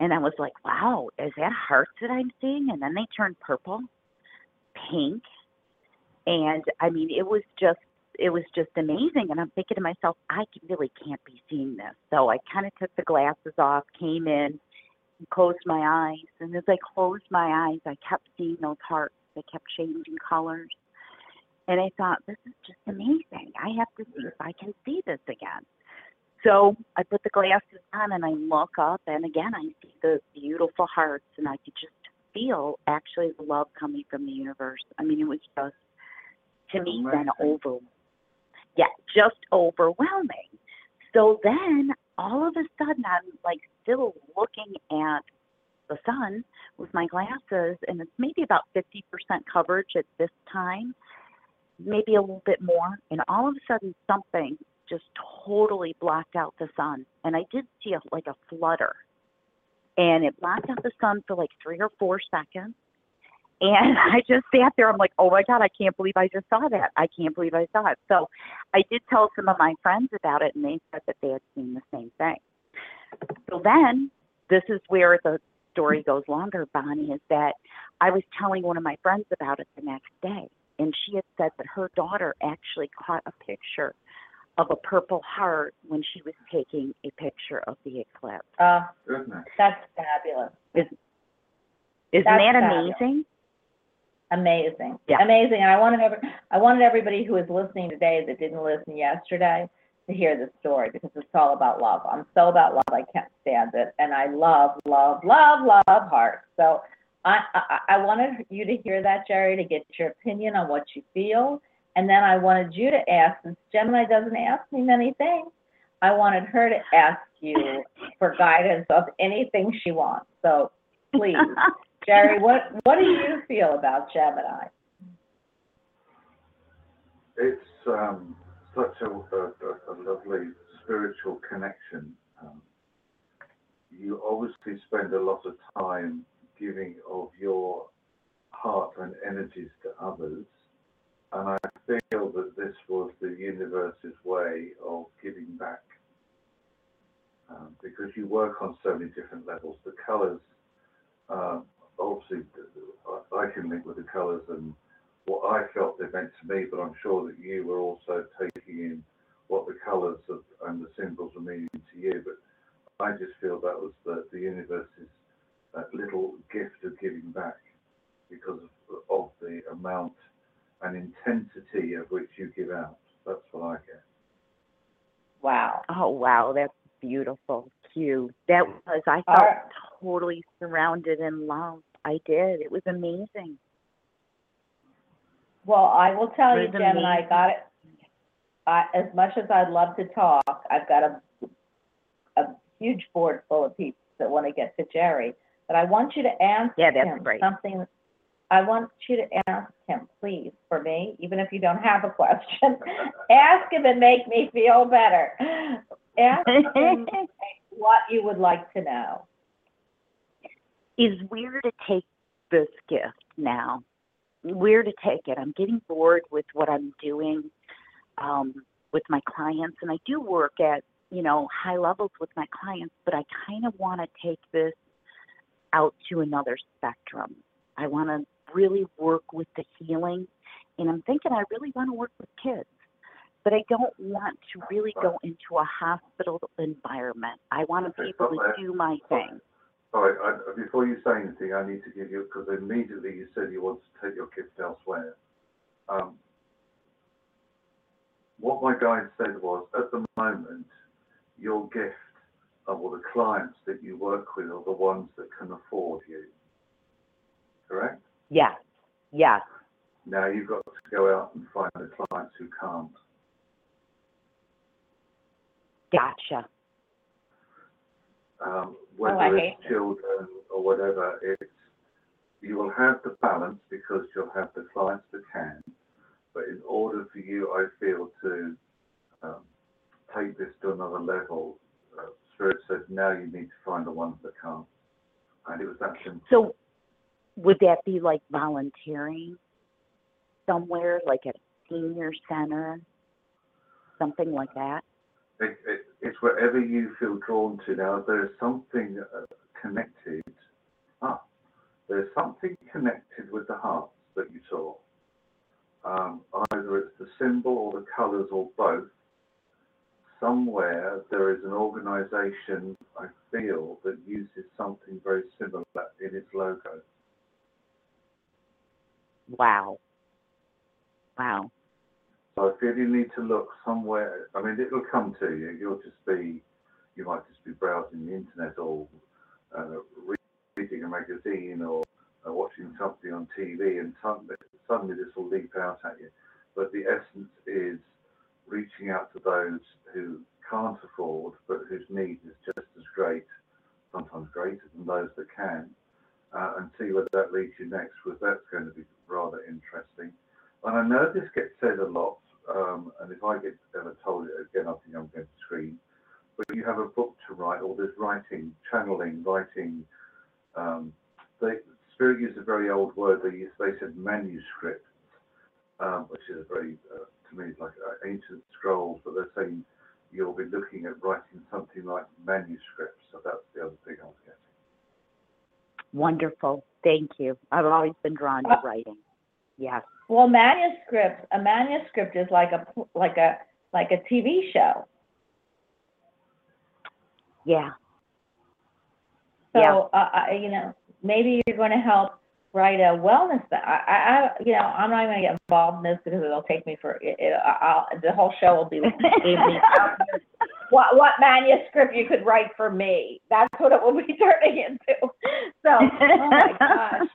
And I was like, wow, is that hearts that I'm seeing? And then they turned purple, pink. And I mean, it was just, it was just amazing. And I'm thinking to myself, I really can't be seeing this. So I kind of took the glasses off, came in, closed my eyes. And as I closed my eyes, I kept seeing those hearts. They kept changing colors. And I thought, this is just amazing. I have to see if I can see this again. So I put the glasses on and I look up, and again, I see the beautiful hearts, and I could just feel actually the love coming from the universe. I mean, it was just, to me, then
Amazing.
over, yeah, just overwhelming. So then all of a sudden, I'm like still looking at the sun with my glasses, and it's maybe about 50% coverage at this time, maybe a little bit more. And all of a sudden, something just totally blocked out the sun. And I did see a, like a flutter, and it blocked out the sun for like three or four seconds. And I just sat there. I'm like, oh my God, I can't believe I just saw that. I can't believe I saw it. So I did tell some of my friends about it, and they said that they had seen the same thing. So then, this is where the story goes longer, Bonnie, is that I was telling one of my friends about it the next day, and she had said that her daughter actually caught a picture of a purple heart when she was taking a picture of the eclipse.
Oh, Uh,
Goodness.
that's fabulous.
Isn't
That's
that
fabulous.
Amazing?
Amazing.
Yeah.
Amazing. And I wanted every, I wanted everybody who is listening today that didn't listen yesterday to hear this story because it's all about love. I'm so about love. I can't stand it. And I love, love, love, love hearts. So I, I, I wanted you to hear that, Jerry, to get your opinion on what you feel. And then I wanted you to ask, since Gemini doesn't ask me many things, I wanted her to ask you for guidance of anything she wants. So please, Jerry, what, what do you feel about Gemini?
It's um, such a, a, a- lovely spiritual connection. Um, you obviously spend a lot of time giving of your heart and energies to others. And I feel that this was the universe's way of giving back. Um, because you work on so many different levels. The colours, um, obviously, I, I can link with the colours and what I felt they meant to me, but I'm sure that you were also taking in what the colours of, and the symbols were meaning to you. But I just feel that was the, the universe's uh, little gift of giving back because of, of the amount and intensity of which you give out. That's what I get.
Wow.
Oh wow, that's beautiful, cute. That was I
All
felt
right.
Totally surrounded in love. I did. It was amazing.
Well, I will tell you,
is
Gemini, I got it. I, as much as I'd love to talk, I've got a, a huge board full of people that want to get to Jerry. But I want you to ask
Yeah, that's
him
great.
something. I want you to ask him, please, for me, even if you don't have a question. ask him and make me feel better. Ask him what you would like to know.
Is where to take this gift now. Where to take it. I'm getting bored with what I'm doing um, with my clients, and I do work at you know high levels with my clients, but I kind of want to take this out to another spectrum. I want to really work with the healing, and I'm thinking I really want to work with kids. But I don't want to really go into a hospital environment. I want to be able to do my thing.
Sorry, I, before you say anything, I need to give you, because immediately you said you want to take your kids elsewhere. Um, what my guide said was, at the moment, your gift, or the clients that you work with are the ones that can afford you. Correct?
Yes, yes.
Now you've got to go out and find the clients who can't.
Gotcha.
um,
Oh,
whether
hate
it's children or whatever, it's, you will have the balance because you'll have the clients that can. But in order for you, I feel, to um, take this to another level, uh, Spirit says now you need to find the ones that can't. And it was that simple.
So would that be like volunteering somewhere, like at a senior center, something like that.
It, it, it's wherever you feel drawn to. Now, there's something uh, connected. Ah, there's something connected with the hearts that you saw. Um, either it's the symbol or the colours or both. Somewhere there is an organisation, I feel, that uses something very similar in its logo.
Wow. Wow.
So I feel you need to look somewhere. I mean, it'll come to you. You'll just be, you might just be browsing the internet or uh, reading a magazine or uh, watching something on TV, and suddenly, this will leap out at you. But the essence is reaching out to those who can't afford, but whose need is just as great, sometimes greater than those that can, uh, and see where that leads you next, because that's going to be rather interesting. And I know this gets said a lot, um, and if I get ever told it again, I think I'm going to scream. But you have a book to write, or there's writing, channeling, writing. Um, they, Spirit used a very old word. They used, they said manuscript, um, which is a very, uh, to me, like uh, ancient scrolls. But they're saying you'll be looking at writing something like manuscripts. So that's the other thing I was getting.
Wonderful. Thank you. I've always been drawn to
Uh,
writing. Yes.
Well, manuscript, a manuscript is like a, like a, like a TV show.
Yeah.
So,
Yeah.
uh, I, you know, maybe you're going to help write a wellness. I, I, I, you know, I'm not going to get involved in this because it'll take me for. It, it, I'll, the whole show will be what what manuscript you could write for me. That's what it will be turning into. So, oh my gosh.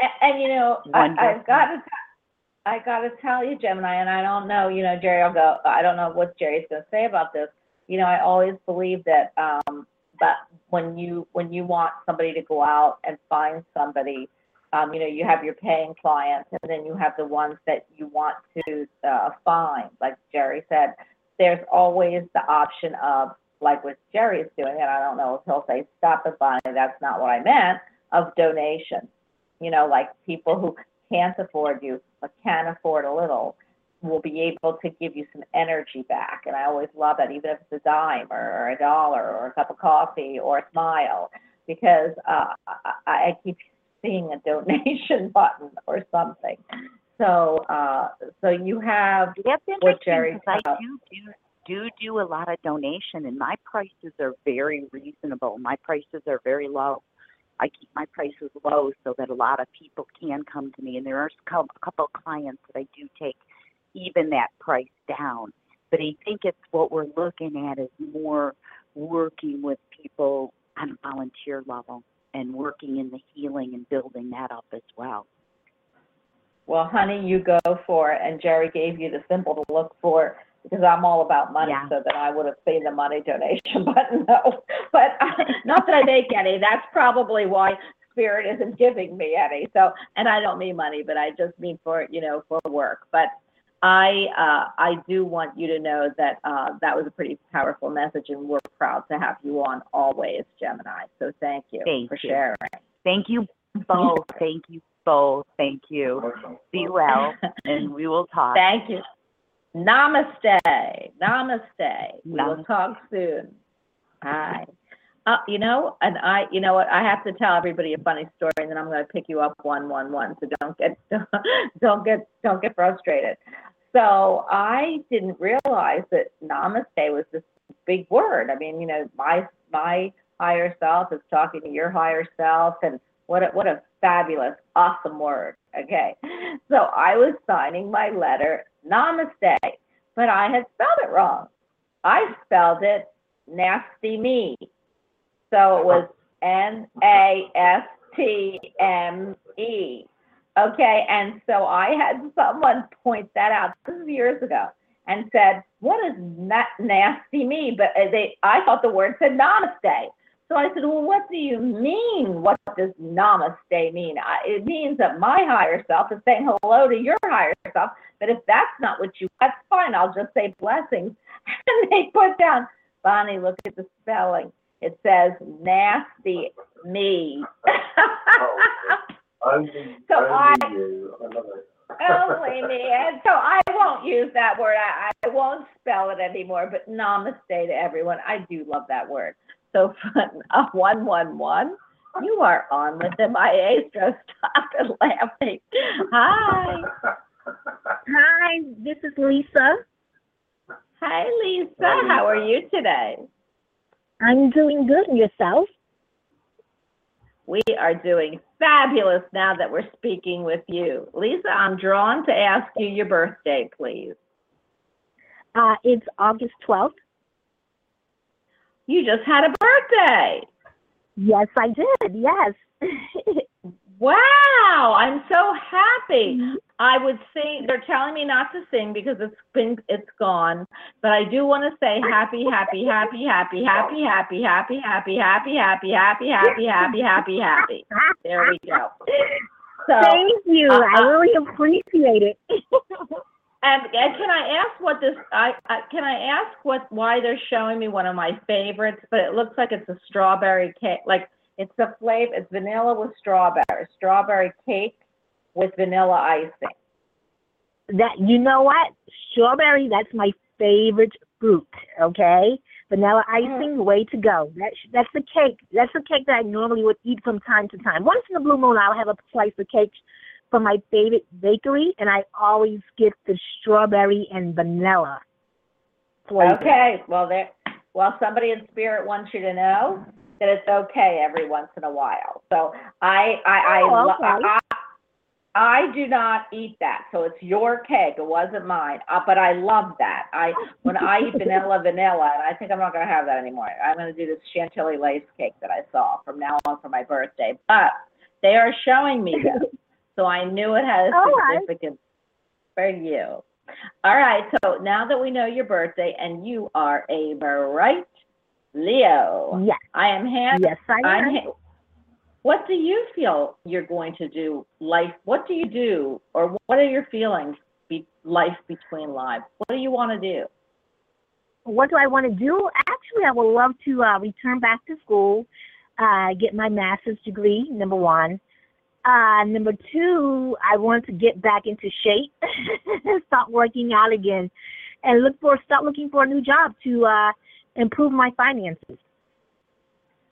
And, and you know, I, I've got to. I got to tell you, Gemini, and I don't know, you know, Jerry I'll go, I don't know what Jerry's going to say about this. You know, I always believe that, um, that when you, when you want somebody to go out and find somebody, um, you know, you have your paying clients and then you have the ones that you want to, uh, find. Like Jerry said, there's always the option of, like what Jerry is doing, and I don't know if he'll say, stop it, Bonnie, that's not what I meant, of donation. You know, like people who can't afford you, but can afford a little, will be able to give you some energy back. And I always love that, even if it's a dime or, or a dollar or a cup of coffee or a smile, because uh, I, I keep seeing a donation button or something. So, uh, so you have
That's
what Jerry
I
said.
do do do do a lot of donation, and my prices are very reasonable. My prices are very low. I keep my prices low so that a lot of people can come to me, and there are a couple of clients that I do take even that price down. But I think it's what we're looking at is more working with people on a volunteer level and working in the healing and building that up as well.
Well, honey, you go for it, and Jerry gave you the symbol to look for, because I'm all about money,
Yeah.
so that I would have seen the money donation button, no. But, uh, not that I make any, that's probably why Spirit isn't giving me any, so, and I don't mean money, but I just mean for, you know, for work. But I, uh, I do want you to know that, uh, that was a pretty powerful message, and we're proud to have you on always, Gemini, so thank you
Thank
for
you.
sharing.
Thank you both. Thank you both. Thank you.
Awesome.
Be well, and we will talk.
Thank you. Namaste. Namaste. We will talk soon. Hi. Uh, you know, and I, you know what, I have to tell everybody a funny story and then I'm gonna pick you up one, one, one, so don't get, don't get, don't get frustrated. So I didn't realize that namaste was this big word. I mean, you know, my, my higher self is talking to your higher self and what a, what a fabulous, awesome word. Okay. So I was signing my letter namaste, but I had spelled it wrong. I spelled it nasty me. So it was N A S T M E. Okay. And so I had someone point that out. This is years ago. And said, "What is na- nasty me?" But uh, they, I thought the word said namaste. So I said, well, what do you mean? What does namaste mean? I, it means that my higher self is saying hello to your higher self. But if that's not what you, that's fine. I'll just say blessings. And they put down, Bonnie, look at the spelling. It says nasty me.
Oh, only,
So
only
I-
you. I love it.
Oh, only me. And so I won't use that word. I, I won't spell it anymore, but namaste to everyone. I do love that word. So fun. Uh, 111. You are on with the maestro. Stop and laughing. Hi.
Hi, this is Lisa.
Hi, Lisa. How are you today?
I'm doing good. Yourself?
We are doing fabulous now that we're speaking with you. Lisa, I'm drawn to ask you your birthday, please.
Uh, it's August 12th.
You just had a birthday.
Yes, I did. Yes.
Wow, I'm so happy. I would sing. They're telling me not to sing because it's been it's gone. But I do want to say happy, happy, happy, happy, happy, happy, happy, happy, happy, happy, happy, happy, happy, happy, happy. There we go. So
Thank you. I really appreciate it.
And, and can I ask what this? I, I can I ask what why they're showing me one of my favorites? But it looks like it's a strawberry cake. Like it's a flavor. It's vanilla with strawberry. Strawberry cake with vanilla icing.
that you know what? Strawberry, that's my favorite fruit. Okay, vanilla mm-hmm. icing, way to go. That's that's the cake. That's the cake that I normally would eat from time to time. Once in a blue moon, I'll have a slice of cake from my favorite bakery, and I always get the strawberry and vanilla flavor.
Okay, well there, well somebody in spirit wants you to know that it's okay every once in a while. So I, I, I,
Oh,
lo-
okay.
I, I do not eat that. So it's your cake. It wasn't mine. Uh, but I love that. I, when I eat vanilla, vanilla, and I think I'm not going to have that anymore. I'm going to do this chantilly lace cake that I saw from now on for my birthday. But they are showing me this. So I knew it had a
All right.
significance for you. All right, so now that we know your birthday and you are a bright Leo,
Yes,
I am hand.
yes, I am.
ha- what do you feel you're going to do? Life. What do you do, or what are your feelings? Be, life between lives. What do you want to do?
what do I want to do? Actually, I would love to uh, return back to school, uh, get my master's degree, number one. Uh, number two, I want to get back into shape, start working out again, and look for start looking for a new job to uh, improve my finances.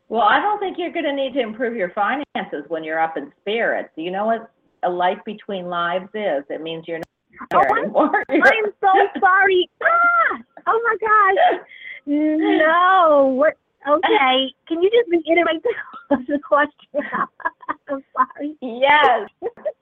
Well, I don't think you're going to need to improve your finances when you're up in spirits. You know what a life between lives is? It means you're not
Oh,
there
I'm-
anymore.
I am so sorry. Ah! Oh my gosh. No. What? Okay. Can you just reiterate the, the question? I'm sorry.
Yes.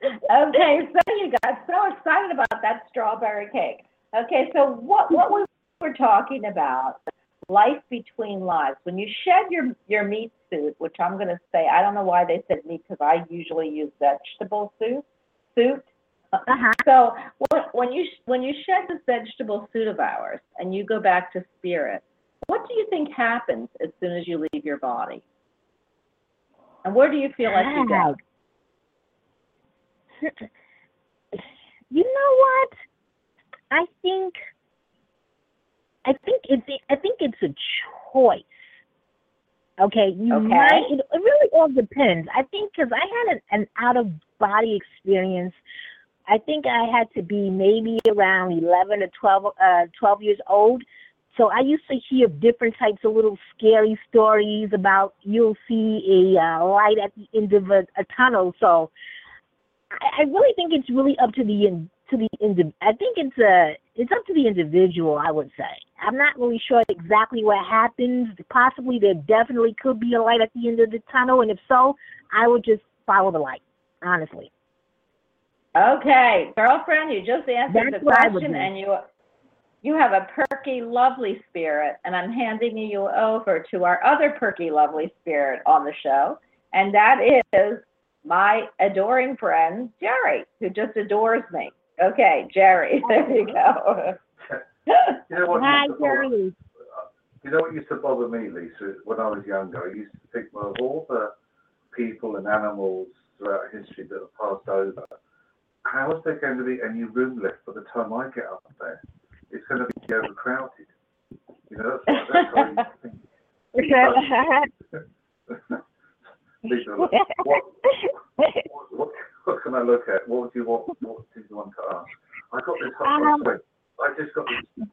Okay, so you got so excited about that strawberry cake. Okay, so what what we were talking about, life between lives. When you shed your your meat suit, which I'm going to say, I don't know why they said meat because I usually use vegetable suit. Suit.
Uh-huh.
So when, when you when you shed this vegetable suit of ours and you go back to spirit, what do you think happens as soon as you leave your body? And where do you feel like you go?
You know what? I think I think it's I think it's a choice. Okay, you
Okay.
might. It, really all depends. I think because I had an, an out of body experience. I think I had to be maybe around eleven or twelve, uh, twelve years old. So I used to hear different types of little scary stories about you'll see a uh, light at the end of a, a tunnel. So I, I really think it's really up to the in, to the indi- I think it's a it's up to the individual. I would say I'm not really sure exactly what happens. Possibly there definitely could be a light at the end of the tunnel, and if so, I would just follow the light. Honestly,
Okay, girlfriend, you just answered
That's
the
what I would
question and you you have a perky, lovely spirit, and I'm handing you over to our other perky, lovely spirit on the show, and that is my adoring friend Jerry, who just adores me. Okay, Jerry, there you go.
You know what
hi
used to bother,
Jerry.
you know what used to bother me, Lisa, when I was younger? I used to think, well, of all the people and animals throughout history that have passed over, how is there going to be any room left by the time I get up there? It's going to be overcrowded. You know, that's what, that's used to think. What, what, what, what can I look at? What do you want? What do you want to ask? I got this.
Um,
I just got this.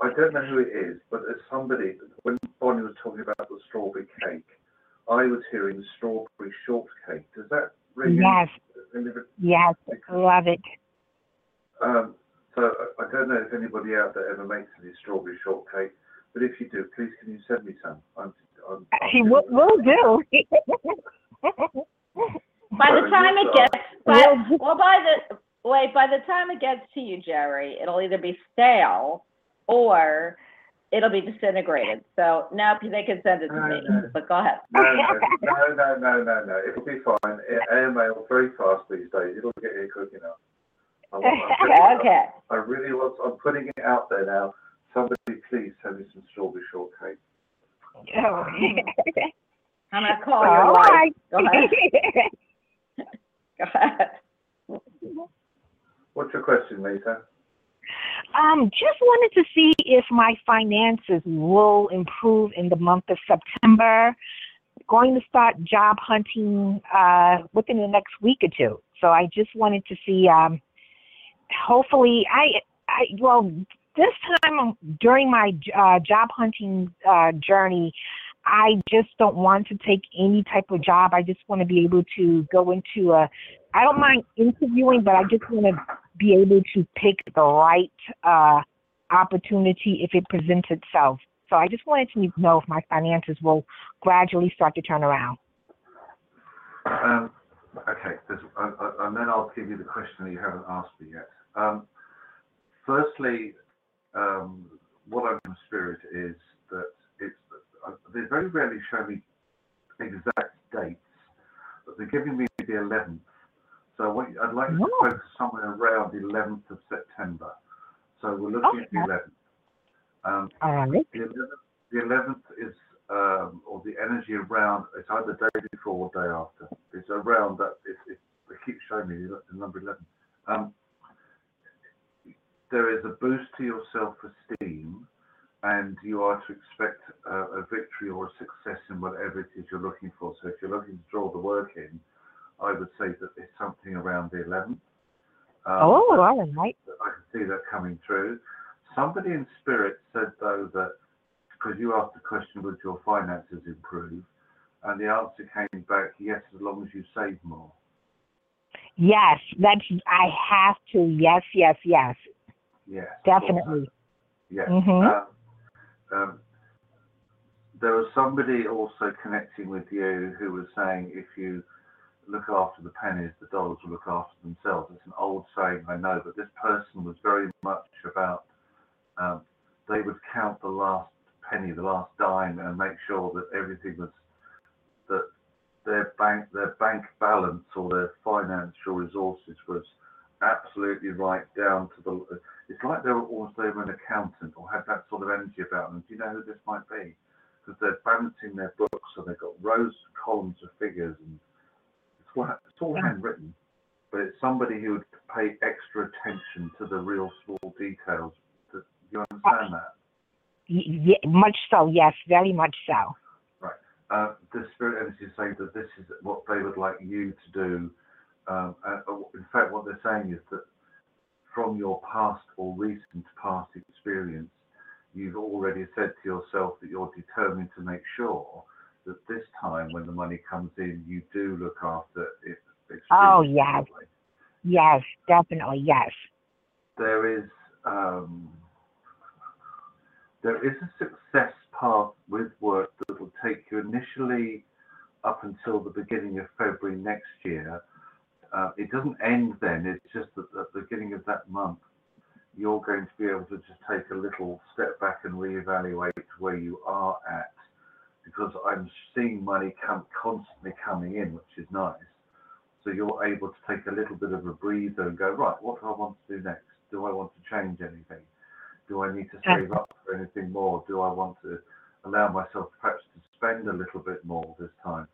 I don't know who it is, but there's somebody. When Bonnie was talking about the strawberry cake, I was hearing strawberry shortcake. Does that ring?
Yes, yes, love it.
Um, so I I don't know if anybody out there ever makes any strawberry shortcake, but if you do, please can you send me some? I'm, I'm,
He will, will do.
By the time it gets, by, well, by the, wait, by the time it gets to you, Jerry, it'll either be stale or it'll be disintegrated. So, no, they can send it to
No,
me,
no.
but go ahead.
No, no, no, no, no, no, no. It'll be fine. A- Airmail very fast these days. It'll get here quick enough. I, want, I'm putting it up.
Okay.
I really want. I'm putting it out there now. Somebody, please send me some strawberry shortcake.
Oh.
I'm gonna call your
All
wife.
right.
Go ahead. Go ahead.
What's your question, Lisa?
Um, just wanted to see if my finances will improve in the month of September. Going to start job hunting uh, within the next week or two. So I just wanted to see. Um, hopefully, I, I well, this time during my uh, job hunting uh, journey, I just don't want to take any type of job. I just want to be able to go into a. I don't mind interviewing, but I just want to be able to pick the right uh, opportunity if it presents itself. So I just wanted to know if my finances will gradually start to turn around.
Um, okay, uh, uh, and then I'll give you the question that you haven't asked me yet. Um, firstly, um, what I'm in spirit is that it's uh, they very rarely show me exact dates, but they're giving me the 11th. So what, I'd like to
Oh.
focus somewhere around the 11th of September. So we're looking at the 11th. Um,
right.
the 11th, the 11th is, um, or the energy around, it's either day before or day after. It's around that, it, it, they keep showing me the the number 11. Um, there is a boost to your self-esteem and you are to expect a, a victory or a success in whatever it is you're looking for. So if you're looking to draw the work in, I would say that it's something around the 11th. Um,
Oh, all right.
I can see that coming through. Somebody in spirit said though that because you asked the question, would your finances improve? And the answer came back, yes, as long as you save more.
Yes, that's. I have to. Yes, yes, yes.
Yes.
Definitely.
Yes.
Mhm.
Um, um, there was somebody also connecting with you who was saying if you look after the pennies, the dollars will look after themselves. It's an old saying, I know, but this person was very much about um, they would count the last penny, the last dime, and make sure that everything was that their bank their bank balance or their financial resources was absolutely right down to the. It's like they were almost an accountant or had that sort of energy about them. Do you know who this might be? Because they're balancing their books, so they've got rows, columns of figures, and it's all, it's all handwritten. But it's somebody who would pay extra attention to the real small details. Do you understand that?
Y- y- much so. Yes, very much so. Right.
Uh, the spirit energy is saying that this is what they would like you to do. Um, uh, in fact, what they're saying is that from your past or recent past experience, you've already said to yourself that you're determined to make sure that this time when the money comes in, you do look after it.
Oh, yes. Yes, definitely. Yes.
there is um, there is a success path with work that will take you initially up until the beginning of February next year. Uh, it doesn't end then. It's just that at the beginning of that month, you're going to be able to just take a little step back and reevaluate where you are at, because I'm seeing money come constantly coming in, which is nice. So you're able to take a little bit of a breather and go, right, what do I want to do next? Do I want to change anything? Do I need to save up for anything more? Do I want to allow myself perhaps to spend a little bit more this time?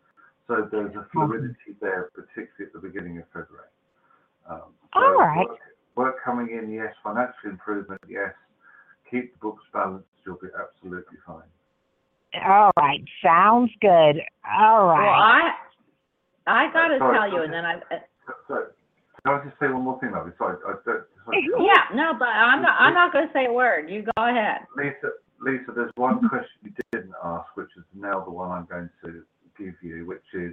So there's a fluidity there, particularly at the beginning of February. Um, so
All right.
Work, work coming in, yes. Financial improvement, yes. Keep the books balanced, you'll be absolutely fine.
All right. Sounds good. All right. Well.
I, I gotta
sorry,
tell you, and then I,
So, can I just say one more thing, lovely? Sorry, I don't. Sorry.
Yeah, no, but I'm not, I'm not gonna say a word. You go ahead.
Lisa, Lisa, there's one question you didn't ask, which is now the one I'm going to give you, which is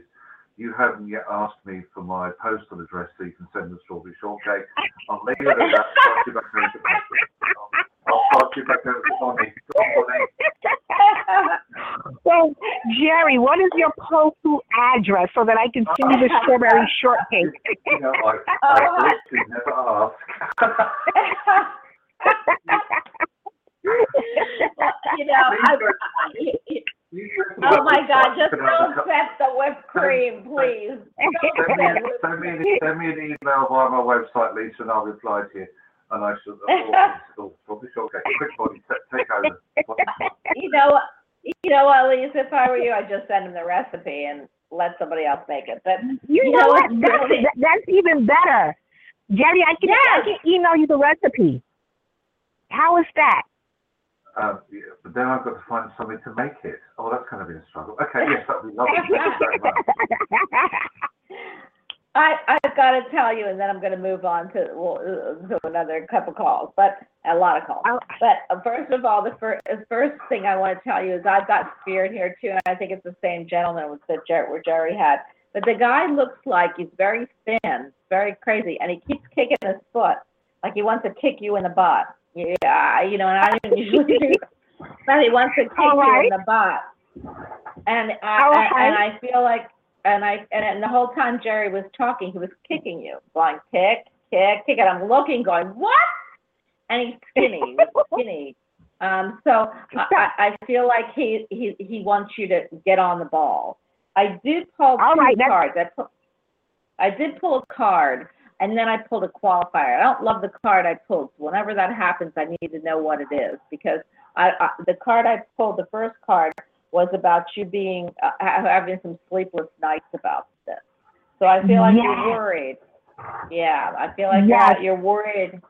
you haven't yet asked me for my postal address so you can send the strawberry shortcake. I'll leave it at that. Pass you back over to I'll pass you back over to Bonnie. Go on, Bonnie.
So, Jerry, what is your postal address so that I can send you the strawberry shortcake?
You know, I, I literally never ask.
You know, I, I-
You just
oh
went
my God, just don't
I-
set the whipped cream, please.
Send me, send, me an, send me an email via my website, Lisa, and I'll reply to you. And I shall, oh, probably shortcake. Quick body, take over.
You know, you know what, Lisa, if I were you, I'd just send him the recipe and let somebody else make it. But
You,
You
know,
know
what? That's, that's even better. Jerry, I can, I can email you the recipe. How is that?
Um, yeah, but then I've got to find something to make it. Oh, that's going to be a struggle. Okay, yes, that would be lovely. Thank you very much.
I, I've got to tell you, and then I'm going to move on to, well, uh, to another couple calls, but a lot of calls.
Oh.
But uh, first of all, the first, the first thing I want to tell you is I've got Spirit here too, and I think it's the same gentleman with the Jer- where Jerry had. But the guy looks like he's very thin, very crazy, and he keeps kicking his foot, like he wants to kick you in the butt. Yeah, you know, and I didn't usually do, but he wants to kick
All
you in the butt. And I,
right.
and I feel like and I and, and the whole time Jerry was talking, he was kicking you, going kick, kick, kick, and I'm looking, going what? And he's skinny, skinny. Um, so I, I feel like he he he wants you to get on the ball. I did pull
All
two
right,
cards. I I did pull a card, and then I pulled a qualifier. I don't love the card I pulled. So whenever that happens, I need to know what it is because I, I the card I pulled, the first card was about you being uh, having some sleepless nights about this. So I feel like
Yes.
you're worried. Yeah, I feel like
Yes.
you're worried.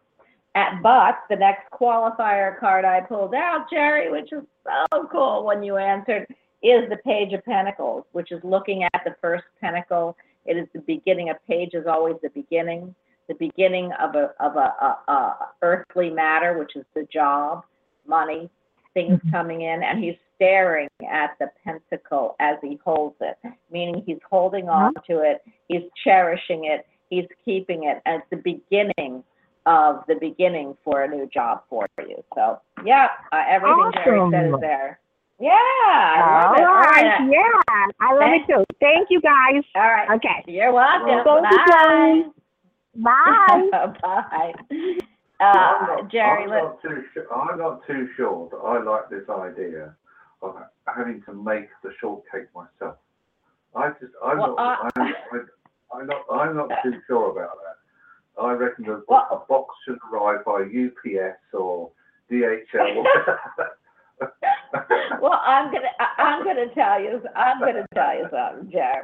At, but the next qualifier card I pulled out, Jerry, which is so cool when you answered, is the Page of Pentacles, which is looking at the first pentacle. It is the beginning. A page is always the beginning, the beginning of a of a, a, a earthly matter, which is the job, money, things coming in, and he's staring at the pentacle as he holds it, meaning he's holding on to it, he's cherishing it, he's keeping it, and it's the beginning of the beginning for a new job for you. So, yeah, uh, everything Jerry said is there. Yeah, I
All
love it. All
right,
right.
yeah, I love it too. Thank you, guys.
All right.
Okay,
You're welcome.
Thank you,
Bye.
Jerry. bye.
Bye.
I'm
Uh,
not,
Jerry,
I'm not too sure. I'm not too sure that I like this idea of having to make the shortcake myself. I just, I'm
Well,
not,
I-
I'm, I'm not, I'm not too sure about that. I reckon that
Well-
a box should arrive by UPS or DHL.
well, I'm gonna, I- I'm gonna tell you, I'm gonna tell you something, Jerry.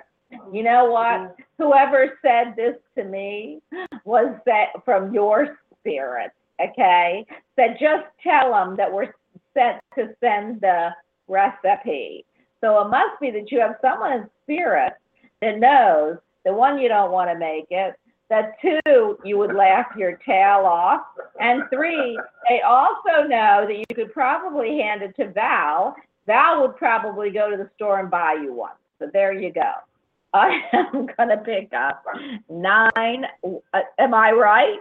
You know what? Mm-hmm. Whoever said this to me was that from your spirit, okay? Said just tell them that we're sent to send the recipe. So it must be that you have someone in spirit that knows the one, you don't want to make it, that two, you would laugh your tail off, and three, they also know that you could probably hand it to Val. Val would probably go to the store and buy you one. So there you go. I am gonna pick up nine. Uh, am I right?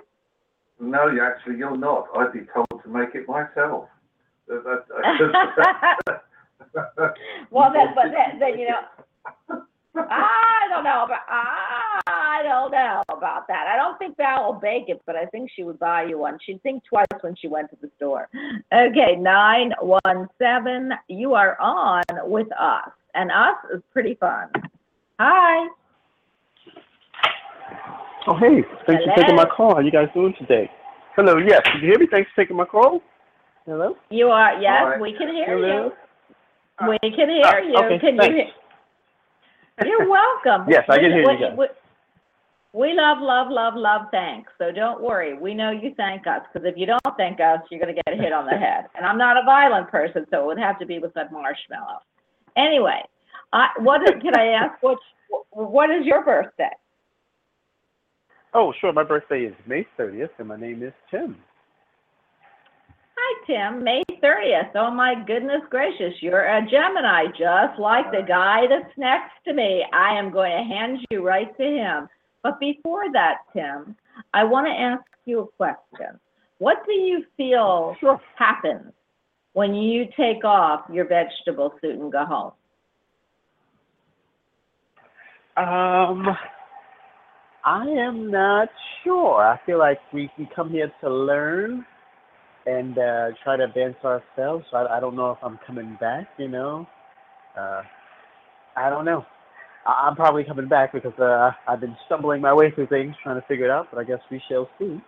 no, you actually, you're not. I'd be told to make it myself. That- that- that-
Well, then, but then, then you know, I don't know about. I don't know about that. I don't think Val will bake it, but I think she would buy you one. She'd think twice when she went to the store. Okay, nine one seven. You are on with us, and us is pretty fun. Hi.
Oh, hey, thanks for taking my call. How you guys doing today? Hello, yes. Did you hear me? Thanks for taking my call. Hello?
You are, yes,
Hi.
we can hear
Hello?
you. We can hear
Ah,
you.
okay,
Can you
thanks.
hear? You're welcome.
Yes, I can
We-
hear you
we-
guys.
we- We love, love, love, love thanks. So don't worry. We know you thank us because if you don't thank us, you're going to get hit on the head. And I'm not a violent person, so it would have to be with that marshmallow. Anyway, I, what is, can I ask what what is your birthday?
Oh, sure. My birthday is May 30th, and my name is Tim.
Hi, Tim. May 30th. Oh, my goodness gracious. You're a Gemini, just like the guy that's next to me. I am going to hand you right to him. But before that, Tim, I want to ask you a question. What do you feel
Sure.
happens when you take off your vegetable suit and go home?
Um, I am not sure. I feel like we, we come here to learn and uh, try to advance ourselves. So I, I don't know if I'm coming back, you know. Uh, I don't know. I, I'm probably coming back because uh, I've been stumbling my way through things, trying to figure it out, but I guess we shall see,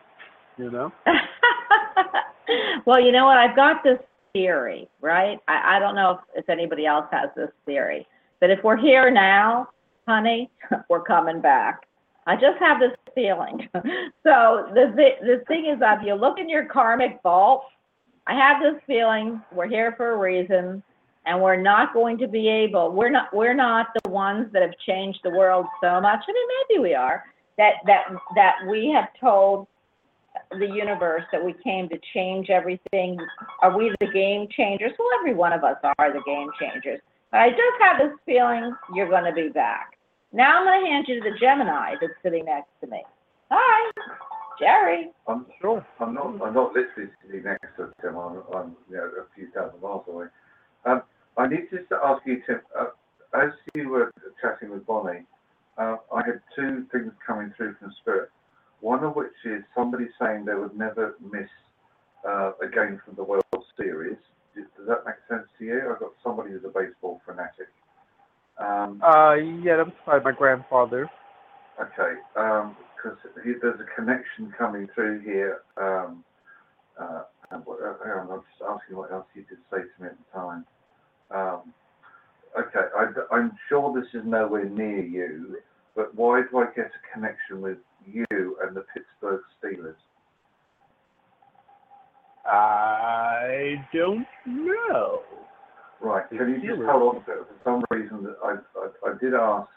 you know.
well, you know what? I've got this theory, right? I, I don't know if, if anybody else has this theory, but if we're here now, honey, we're coming back. I just have this feeling. so the the thing is, if you look in your karmic vault, I have this feeling we're here for a reason, and we're not going to be able. We're not. We're not the ones that have changed the world so much. I mean, maybe we are. That that that we have told the universe that we came to change everything. Are we the game changers? Well, every one of us are the game changers. But I just have this feeling you're going to be back. Now I'm going to hand you to the Gemini that's sitting next to me. Hi, Jerry.
I'm
Sure.
I'm not. I'm not literally sitting next to Tim. I'm, I'm you know, a few thousand miles away. Um, I need just to ask you, Tim. Uh, as you were chatting with Bonnie, uh, I had two things coming through from Spirit. One of which is somebody saying they would never miss uh, a game from the World Series. Does that make sense to you? I've got somebody who's a baseball fanatic. Um,
Uh, yeah, that was probably my grandfather.
Okay, because there's a connection coming through here. Um, uh, and what, uh, hang on, I'm just asking what else you did say to me at the time. Um, okay, I, am sure this is nowhere near you, but why do I get a connection with you and the Pittsburgh Steelers?
I don't know.
Right, can you just hold on to it? For some reason, that I, I, I did ask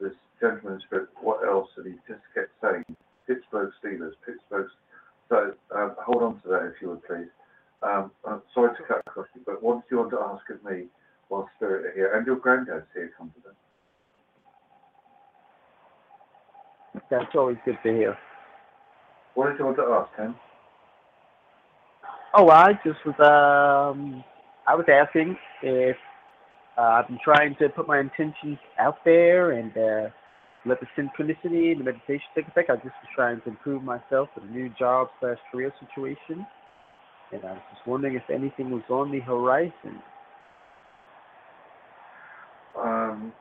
this gentleman spirit what else, and he just kept saying Pittsburgh Steelers, Pittsburgh. So um, hold on to that if you would please. Um, I'm sorry to cut across you, but what did you want to ask of me while Spirit are here? And your granddad's here, come to them.
That's always good to hear.
What did you want to ask him?
Oh, I just was um, I was asking if uh, I've been trying to put my intentions out there and uh, let the synchronicity and the meditation take effect. I just was trying to improve myself with a new job slash career situation, and I was just wondering if anything was on the horizon.
Um,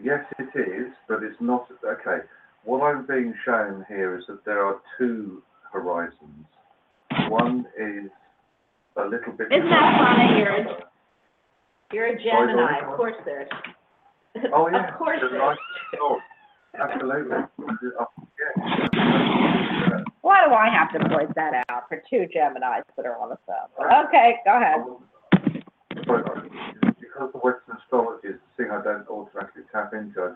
yes, it is, but it's not. Okay, what I'm being shown here is that there are two horizons. One is a little bit.
Isn't that funny? You're a, you're a Gemini. Of course there's.
Oh, yeah.
Of course
the
there's.
light- oh, absolutely. Oh, yeah.
Why do I have to point that out for two Geminis that are on the phone? Okay, go ahead.
But because the Western astrology is the thing I don't automatically tap into,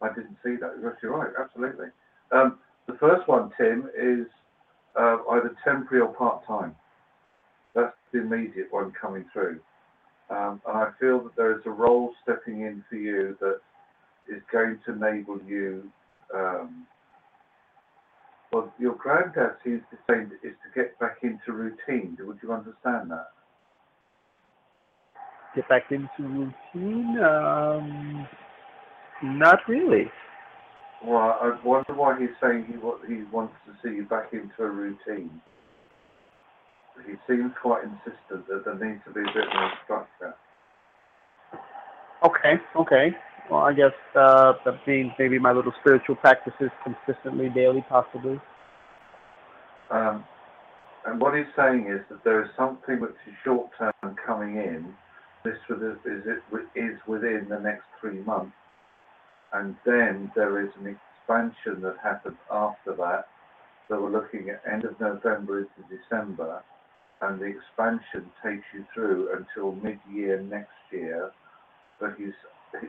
I, I didn't see that. Yes, you're right, absolutely. Um, the first one, Tim, is uh, either temporary or part-time. That's the immediate one coming through. Um, and I feel that there is a role stepping in for you that is going to enable you. Um, well, your granddad seems to say is to get back into routine. Would you understand that?
Get back into routine? Um, not really.
Well, I wonder why he's saying he he wants to see you back into a routine. He seems quite insistent that there needs to be a bit more structure.
Okay, okay. Well, I guess uh, that means maybe my little spiritual practices consistently, daily, possibly.
Um, and what he's saying is that there is something which is short term coming in. This is it is within the next three months, and then there is an expansion that happens after that. So we're looking at end of November into December, and the expansion takes you through until mid-year next year. But he's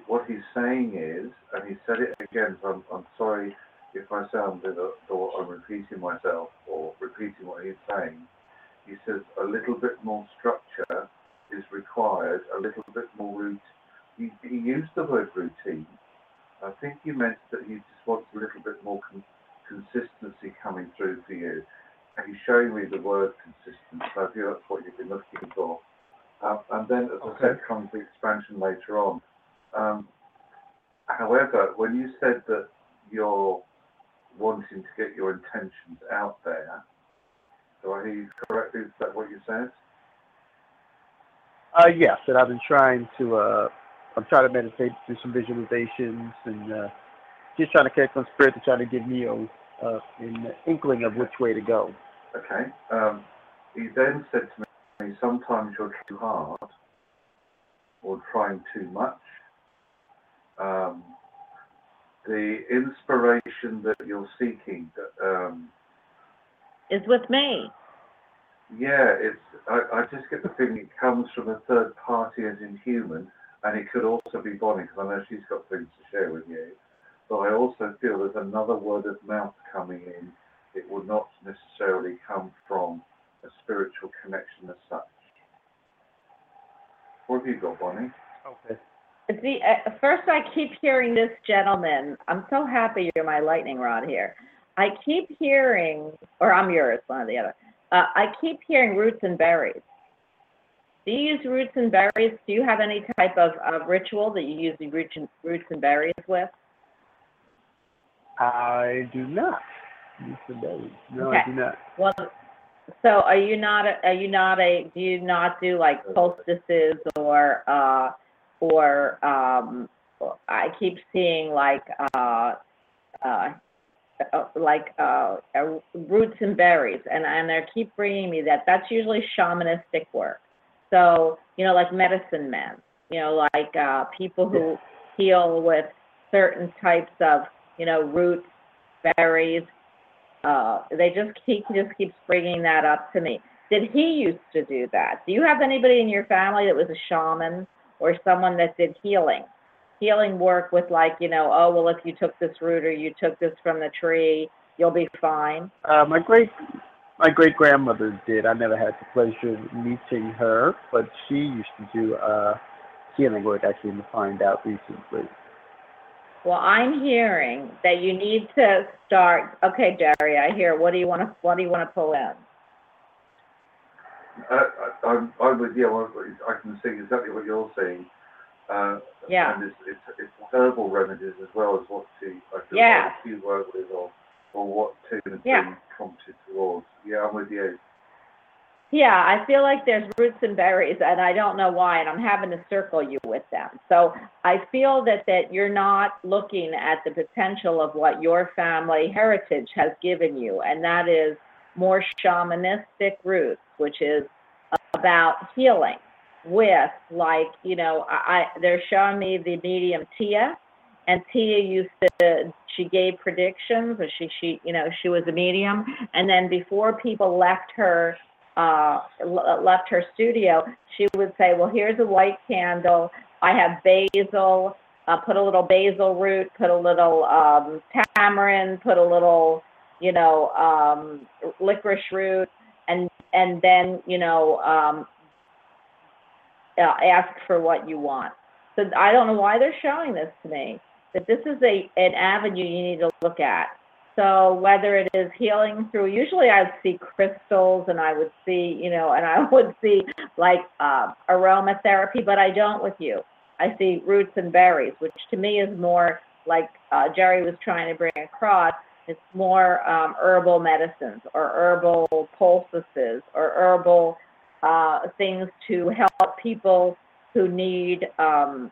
what he's saying is, and he said it again. So I'm, I'm sorry if I sound that or I'm repeating myself or repeating what he's saying, he says a little bit more structure is required, a little bit more route. He, he used the word routine. I think he meant that he just wants a little bit more con- consistency coming through for you. And he's showing me the word consistent, so I feel that's what you've been looking for. Um, and then, as I said, comes the expansion later on. Um, however, when you said that you're wanting to get your intentions out there, do I hear you correctly? Is that what you said?
Uh, yes, and I've been trying to, uh, I'm trying to meditate, do some visualizations, and uh, just trying to catch on spirit to try to give me a, uh, an inkling of which way to go.
Okay. Um, he then said to me, sometimes you're too hard or trying too much. Um, the inspiration that you're seeking, um,
Is with me.
yeah, it's. I, I just get the feeling it comes from a third party as in human, and it could also be Bonnie because I know she's got things to share with you. But I also feel there's another word of mouth coming in. It will not necessarily come from a spiritual connection as such. What have you got, Bonnie?
Okay.
See, at first I keep hearing this gentleman. I'm so happy you're my lightning rod here. I keep hearing, or I'm yours, one or the other. Uh, I keep hearing roots and berries. Do you use roots and berries? Do you have any type of, of ritual that you use the roots and, roots and berries with?
I do not. Mr. No,
Okay.
I do not.
Well, so are you not, a- are you not a, do you not do like solstices or, uh, or, um, I keep seeing like, uh, uh, uh, like, uh, uh, roots and berries and, and they keep bringing me that. That's usually shamanistic work. So, you know, like medicine men, you know, like, uh, people who heal with certain types of, you know, roots, berries, uh, they just he just keeps bringing that up to me. Did he used to do that? Do you have anybody in your family that was a shaman or someone that did healing? Healing work with like, you know, oh well if you took this root or you took this from the tree, you'll be fine.
Uh, my great my great grandmother did. I never had the pleasure of meeting her, but she used to do uh, healing work actually to find out recently.
Well, I'm hearing that you need to start. Okay, Jerry, I hear. What do you want to What do you want to pull in?
Uh, I, I'm, I'm with you. I, I can see exactly what you're saying. Uh,
Yeah.
And it's, it's, it's herbal remedies as well as what to, I feel
Yeah.
like you work with or, or what to has
Yeah.
been prompted towards. Yeah, I'm with you.
Yeah, I feel like there's roots and berries, and I don't know why, and I'm having to circle you with them. So I feel that that you're not looking at the potential of what your family heritage has given you, and that is more shamanistic roots, which is about healing with like you know I, they're showing me the medium Tia, and Tia used to she gave predictions, or she she you know she was a medium, and then before people left her uh, l- left her studio, she would say, well, here's a white candle. I have basil, uh, put a little basil root, put a little, um, tamarind, put a little, you know, um, licorice root, and, and then, you know, um, uh, ask for what you want. So I don't know why they're showing this to me, that this is a, an avenue you need to look at. So whether it is healing through, usually I'd see crystals and I would see, you know, and I would see like uh, aromatherapy, but I don't with you. I see roots and berries, which to me is more like uh, Jerry was trying to bring across. It's more um, herbal medicines or herbal poultices or herbal uh, things to help people who need. Um,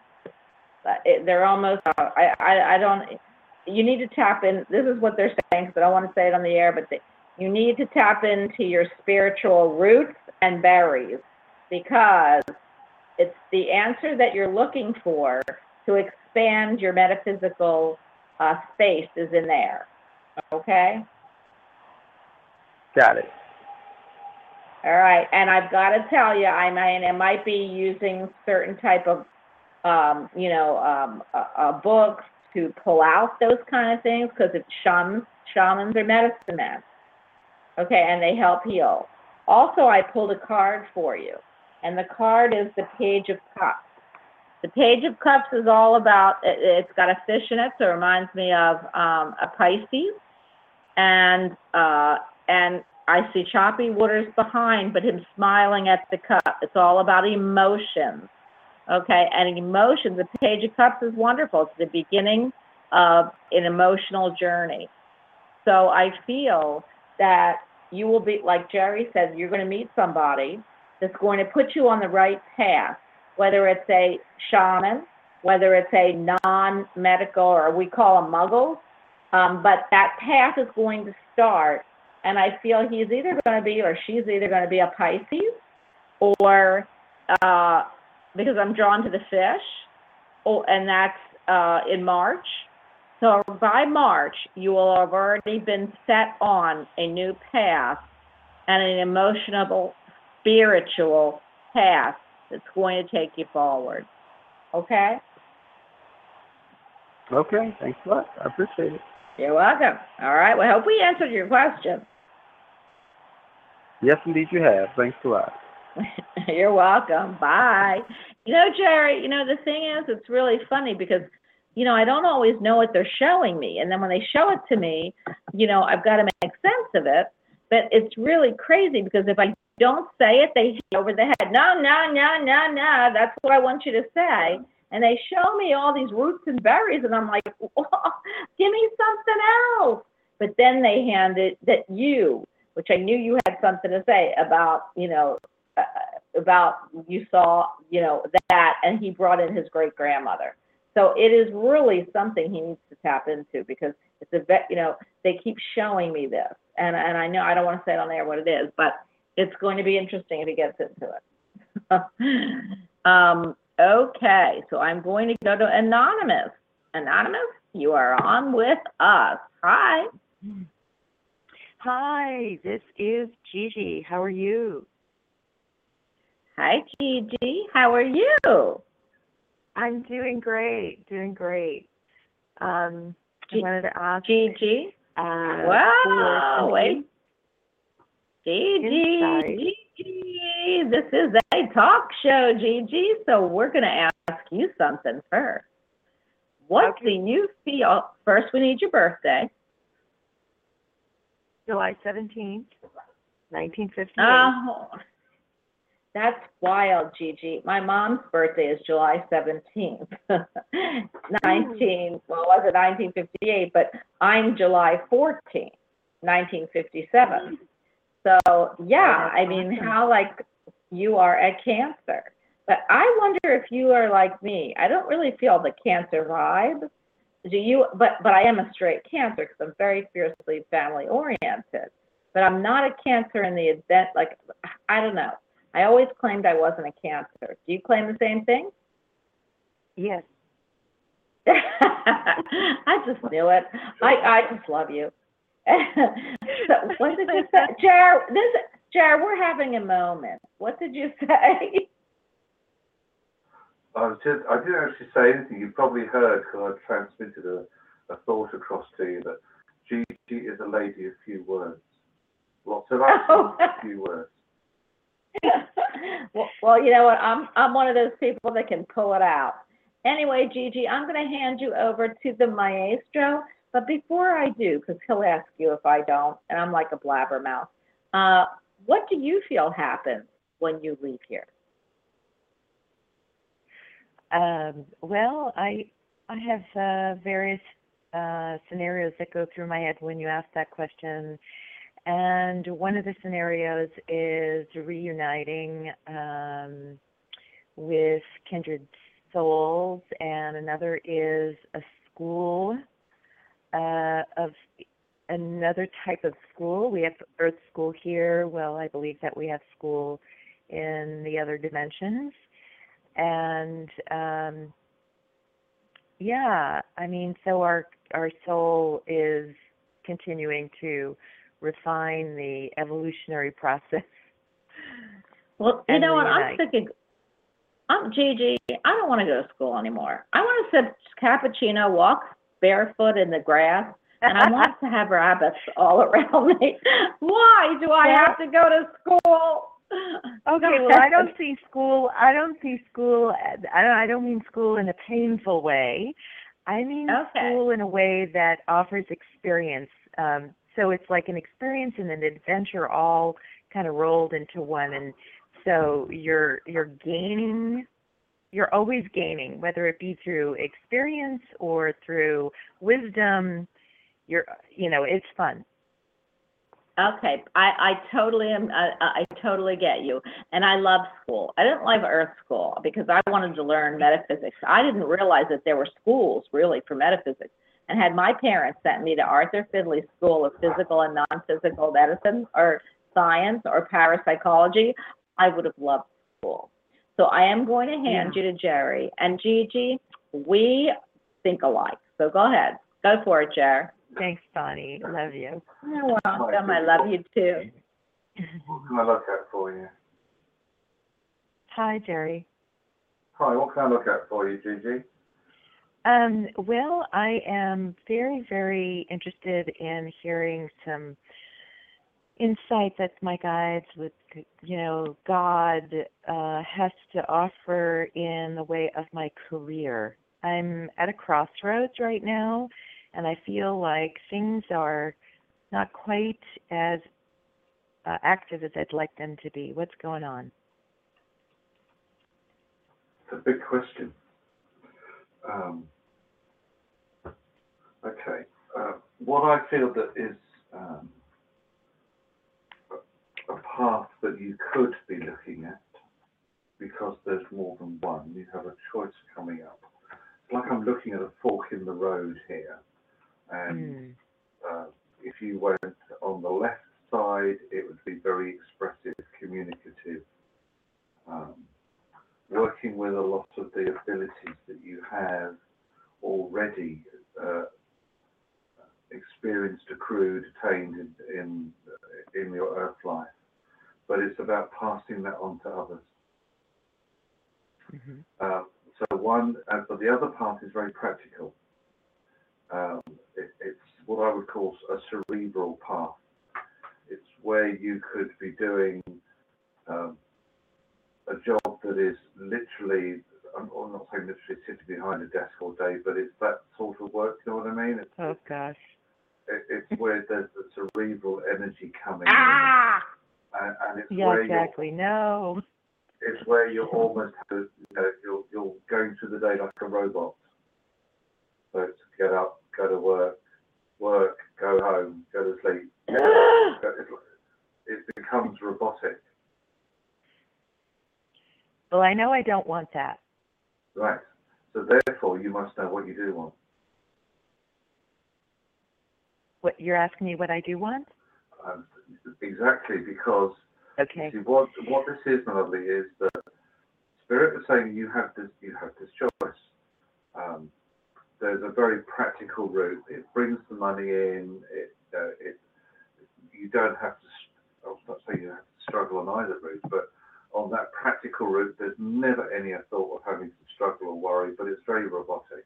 they're almost. Uh, I, I I don't you need to tap in. This is what they're saying, because I don't want to say it on the air, but they, you need to tap into your spiritual roots and berries because it's the answer that you're looking for to expand your metaphysical uh, space is in there. Okay?
Got it.
All right. And I've got to tell you, I mean, it might be using certain type of, um, you know, um, uh, uh, books to pull out those kind of things because it's shamans, shamans are medicine men. Okay, and they help heal. Also, I pulled a card for you, and the card is the Page of Cups. The Page of Cups is all about, it, it's got a fish in it, so it reminds me of um, a Pisces. And, uh, and I see choppy waters behind, but him smiling at the cup. It's all about emotions. Okay, and emotions, the Page of Cups is wonderful. It's the beginning of an emotional journey. So I feel that you will be, like Jerry said, you're going to meet somebody that's going to put you on the right path, whether it's a shaman, whether it's a non-medical, or we call them muggles. Um, but that path is going to start, and I feel he's either going to be, or she's either going to be a Pisces, or uh, because I'm drawn to the fish, oh, and that's uh, in March. So by March, you will have already been set on a new path and an emotional, spiritual path that's going to take you forward. Okay?
Okay, thanks a lot. I appreciate it.
You're welcome. All right. Well, I hope we answered your question.
Yes, indeed, you have. Thanks a lot.
You're welcome. Bye. You know, Jerry, you know, the thing is, it's really funny because, you know, I don't always know what they're showing me. And then when they show it to me, you know, I've got to make sense of it. But it's really crazy because if I don't say it, they hit over the head. No, no, no, no, no. That's what I want you to say. And they show me all these roots and berries, and I'm like, give me something else. But then they hand it that you, which I knew you had something to say about, you know, about you saw, you know, that, and he brought in his great grandmother. So it is really something he needs to tap into because it's a vet, you know, they keep showing me this, and and I know I don't want to say it on air what it is, but it's going to be interesting if he gets into it. um, okay, so I'm going to go to anonymous. Anonymous, you are on with us. Hi.
Hi, this is Gigi. How are you?
Hi, Gigi. How are you?
I'm doing great, doing great. Um, I
G-
wanted to ask.
Gigi.
Uh,
Wow, wait. Gigi,
Insight.
Gigi, this is a talk show, Gigi. So we're going to ask you something first. What
Okay.
do you feel? First, we need your birthday.
July 17th, 1958.
Oh, that's wild, Gigi. My mom's birthday is July 17th. 19, well, it wasn't 1958, but I'm July 14th, 1957. So, yeah, I mean, how like you are a Cancer. But I wonder if you are like me. I don't really feel the Cancer vibe. Do you? But but I am a straight Cancer because I'm very fiercely family oriented. But I'm not a Cancer in the event like I don't know. I always claimed I wasn't a Cancer. Do you claim the same thing?
Yes.
I just knew it. I I just love you. so what did you say, Jar? This Jar, we're having a moment. What did you say?
I was just, I didn't actually say anything. You probably heard because I transmitted a, a thought across to you that Gigi is a lady of few words. Lots of
Oh.
few words.
well, you know what? I'm I'm one of those people that can pull it out. Anyway, Gigi, I'm going to hand you over to the maestro. But before I do, because he'll ask you if I don't, and I'm like a blabbermouth. Uh, what do you feel happens when you leave here?
Um, well, I I have uh, various uh, scenarios that go through my head when you ask that question, and one of the scenarios is reuniting um, with kindred souls, and another is a school uh, of another type of school. We have Earth School here. Well, I believe that we have school in the other dimensions and um yeah i mean so our our soul is continuing to refine the evolutionary process
Well, you know what? I'm thinking, I'm Gigi. I don't want to go to school anymore. I want to sip cappuccino, walk barefoot in the grass, and I want to have rabbits all around me. Why do I have to go to school?
Okay, well, I don't see school. I don't see school. I don't. I don't mean school in a painful way. I mean
Okay.
school in a way that offers experience. Um, so it's like an experience and an adventure all kind of rolled into one. And so you're you're gaining. You're always gaining, whether it be through experience or through wisdom. You're, you know, it's fun.
Okay, I, I totally am, I, I totally get you. And I love school. I didn't love earth school because I wanted to learn metaphysics. I didn't realize that there were schools really for metaphysics. And had my parents sent me to Arthur Findlay School of Physical and Non-Physical Medicine or Science or Parapsychology, I would have loved school. So I am going to hand you to Jerry. And Gigi, we think alike. So go ahead. Go for it, Jerry.
Thanks, Bonnie. Love you.
You're welcome. I love you too.
What can I look at for you?
Hi, Jerry.
Hi, what can I look at for you, Gigi?
Um, well, I am very, very interested in hearing some insight that my guides with, you know, God uh, has to offer in the way of my career. I'm at a crossroads right now, and I feel like things are not quite as uh, active as I'd like them to be. What's going on?
It's a big question. Um, okay. Uh, what I feel that is um, a path that you could be looking at, because there's more than one, you have a choice coming up. It's like I'm looking at a fork in the road here. And
Hmm.
uh, if you went on the left side, it would be very expressive, communicative, um, working with a lot of the abilities that you have already uh, experienced, accrued, attained in, in in your earth life. But it's about passing that on to others.
hmm
Uh, so one, uh, but the other part is very practical. Um, it, it's what I would call a cerebral path. It's where you could be doing um, a job that is literally, I'm, I'm not saying literally sitting behind a desk all day, but it's that sort of work, you know what I mean? It's,
Oh gosh.
it, it's where there's the cerebral energy coming
Ah!
in, and, and it's
Yeah, exactly. No.
it's where you're almost you know, you're you're going through the day like a robot. So get up, go to work, work, go home, go to sleep. Go- It becomes robotic,
Well, I know I don't want that.
right? So therefore, you must know what you do want.
What you're asking me what I do want?
Um, exactly because
Okay.
see what what this is, my lovely, is that spirit is saying you have this you have this choice. Um, there's a very practical route. It brings the money in. It uh, it you don't have to. I'm not saying you have to struggle on either route, but on that practical route, there's never any thought of having to struggle or worry. But it's very robotic,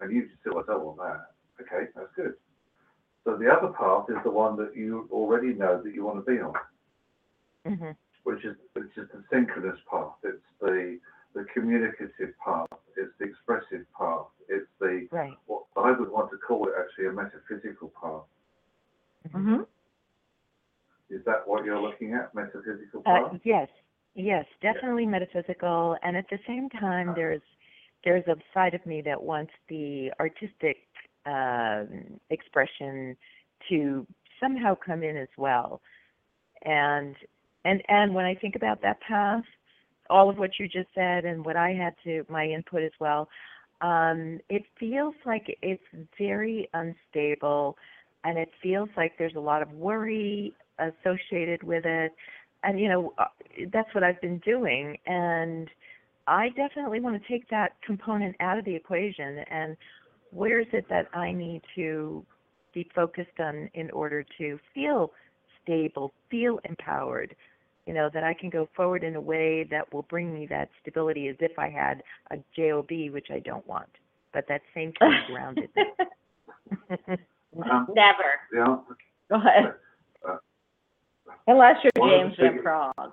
and you just feel I don't want that. Okay, that's good. So the other path is the one that you already know that you want to be on
hmm
which is which is the synchronous path. It's the the communicative path. It's the expressive path. It's the
Right.
what I would want to call it actually a metaphysical path.
Mm-hmm.
Is that what you're looking at? Metaphysical
Uh,
path?
yes. Yes, definitely metaphysical, and at the same time, there's there's a side of me that wants the artistic um, expression to somehow come in as well. And and and when I think about that path, all of what you just said and what I had to my input as well, um, it feels like it's very unstable, and it feels like there's a lot of worry associated with it. And you know, uh, that's what I've been doing, and I definitely want to take that component out of the equation. And where is it that I need to be focused on in order to feel stable, feel empowered? You know, that I can go forward in a way that will bring me that stability as if I had a JOB, which I don't want, but that same kind of groundedness.
Um,
Never.
the answer,
Go ahead. Unless you're
one of the
James Van
biggest-
Praagh.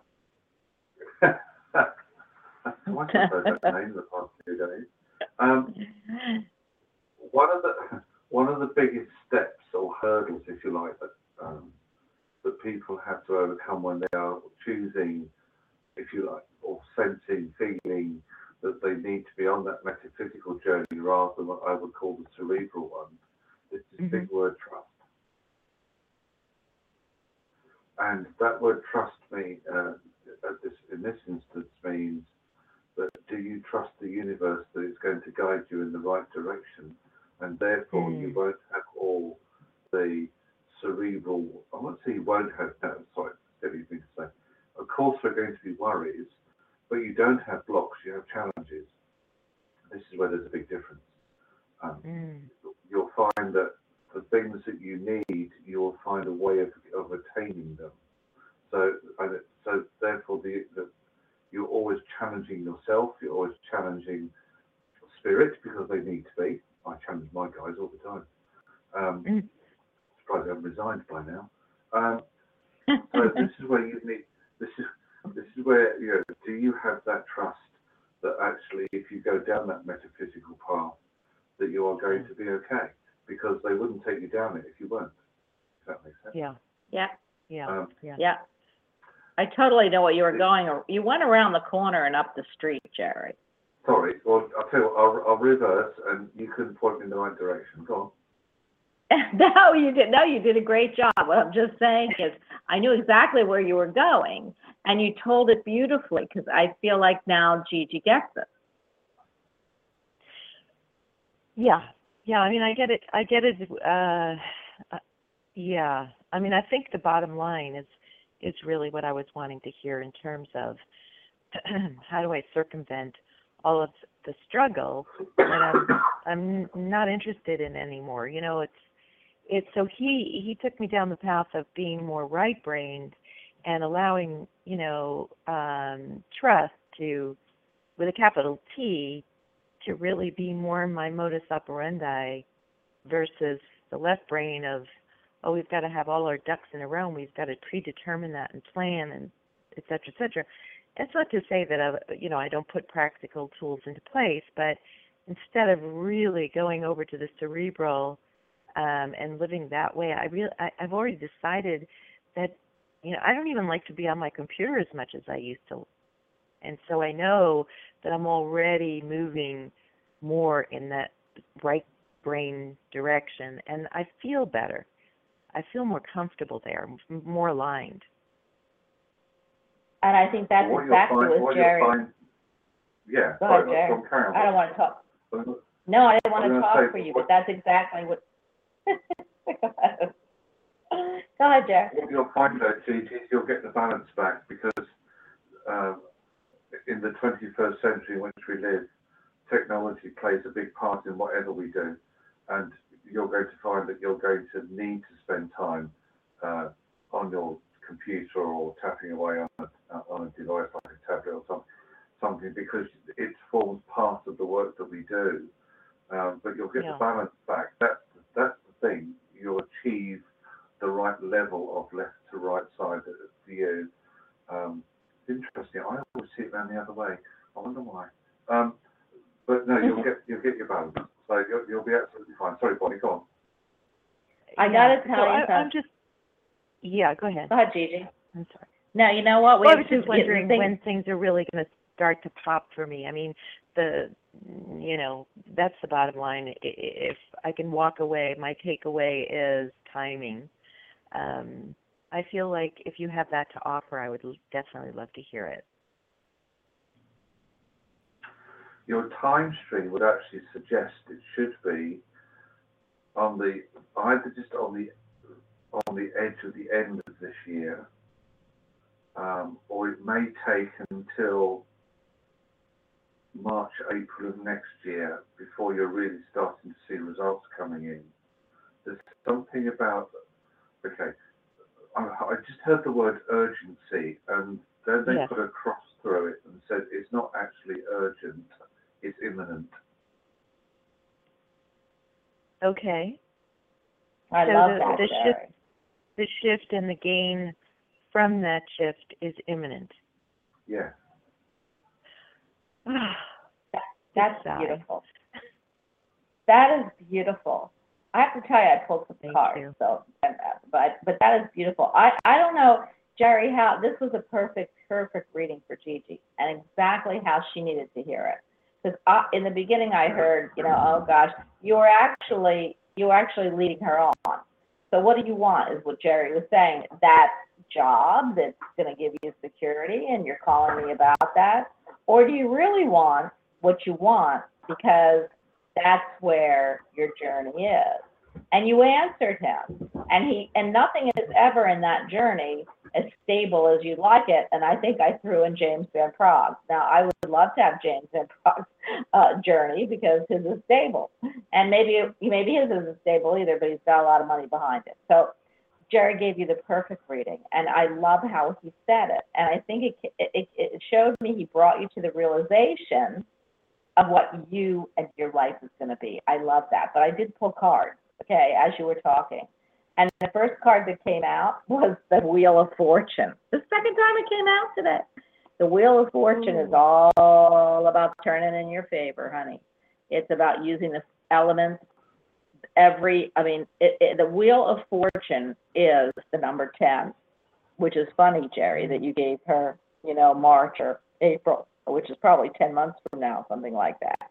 that's twice I've that name the past few days. Um, one of the one of the biggest steps or hurdles, if you like, that um, that people have to overcome when they are choosing, if you like, or sensing, feeling that they need to be on that metaphysical journey rather than what I would call the cerebral one, is this big word trust. And that word trust me, uh, at this, in this instance, means that do you trust the universe that it's going to guide you in the right direction, and therefore you won't have all the cerebral. I won't say you won't have. No, sorry, silly thing to say. Of course, there are going to be worries, but you don't have blocks. You have challenges. This is where there's a big difference. Um,
Mm.
you'll find that the things that you need, you will find a way of, of attaining them. So, and it- so therefore, the, the you're always challenging yourself. You're always challenging spirit because they need to be. I challenge my guys all the time. Um,
Mm.
surprised they haven't resigned by now. Um, so this is where you need. This is this is where you know. Do you have that trust that actually, if you go down that metaphysical path, that you are going to be okay? Because they wouldn't take you down it if you weren't. If that makes sense.
Yeah,
Yeah,
yeah,
Um,
yeah.
yeah. I totally know what you were going, ar- you went around the corner and up the street, Jerry.
sorry. Well, I'll tell you what. I'll, I'll reverse, and you can point me in the right direction. Go on.
No, you did, no, you did a great job. What I'm just saying is, I knew exactly where you were going, and you told it beautifully, because I feel like now Gigi gets it.
Yeah, yeah. I mean, I get it. I get it. Uh, uh, yeah. I mean, I think the bottom line is is really what I was wanting to hear in terms of how do I circumvent all of the struggle that I'm I'm not interested in anymore. You know, it's it's so he he took me down the path of being more right brained and allowing you know um trust to with a capital T to really be more my modus operandi versus the left brain of oh we've got to have all our ducks in a row and we've got to predetermine that and plan and et cetera et cetera. It's not to say that I, you know I don't put practical tools into place but instead of really going over to the cerebral um and living that way I really I, I've already decided that you know I don't even like to be on my computer as much as I used to and so I know that I'm already moving more in that right brain direction and I feel better. I feel more comfortable there, more aligned.
And I think that's exactly
find,
what
what
Jerry,
you'll find, yeah.
Go ahead,
sorry,
Jerry.
go on, carry on.
I don't want to talk, no, I didn't want to talk for you,
what-
but that's exactly what. Go ahead. Jerry.
What you'll find though, Gigi, is you'll get the balance back because uh, in the 21st century in which we live, technology plays a big part in whatever we do. And you're going to find that you're going to need to spend time uh, on your computer or tapping away on a, on a device like a tablet or something, something because it forms part of the work that we do. Um, but you'll get
Yeah.
the balance back. That's, that's the thing. You'll achieve the right level of left to right side view. Um, interesting. I always see it around the other way. I wonder why. Um, but no, you'll get you'll get your balance. So you'll, you'll be absolutely fine. Sorry, Bonnie, go on.
I gotta tell
so
you
I, I'm just yeah, go ahead.
Go ahead, Gigi.
I'm sorry.
No, you know what? We
Well, I
have
was
two
just wondering
things-
when things are really going to start to pop for me. I mean, the you know that's the bottom line. I- i- If I can walk away, my takeaway is timing. Um, I feel like if you have that to offer, I would definitely love to hear it.
Your time stream would actually suggest it should be on the either just on the on the edge of the end of this year, um, or it may take until March, April of next year before you're really starting to see results coming in. There's something about okay. I, I just heard the word urgency, and then they
Yes.
put a cross through it and said it's not actually urgent, it's imminent.
Okay.
I
so
love
the,
that,
the shift, the shift and the gain from that shift is imminent.
Yeah.
That's beautiful. That is beautiful. I have to tell you, I pulled some
Thank
cards,
you.
so, and, but, but that is beautiful. I, I don't know, Jerry, how, this was a perfect, perfect reading for Gigi, and exactly how she needed to hear it. Because in the beginning, I heard, you know, oh gosh, you were actually, you were actually leading her on. So what do you want, is what Jerry was saying, that job that's gonna give you security, and you're calling me about that? Or do you really want what you want because that's where your journey is? And you answered him. And he and nothing is ever in that journey as stable as you'd like it. And I think I threw in James Van Praagh. Now I would love to have James Van Praagh's uh, journey because his is stable. And maybe maybe his isn't stable either, but he's got a lot of money behind it. So Jerry gave you the perfect reading, and I love how he said it. And I think it, it, it showed me he brought you to the realization of what you and your life is going to be. I love that. But I did pull cards, okay, as you were talking. And the first card that came out was the Wheel of Fortune. The second time it came out today. The Wheel of Fortune is mm. all about turning in your favor, honey. It's about using the elements every, I mean, it, it, the Wheel of Fortune is the number 10, which is funny, Jerry, that you gave her, you know, March or April, which is probably 10 months from now, something like that.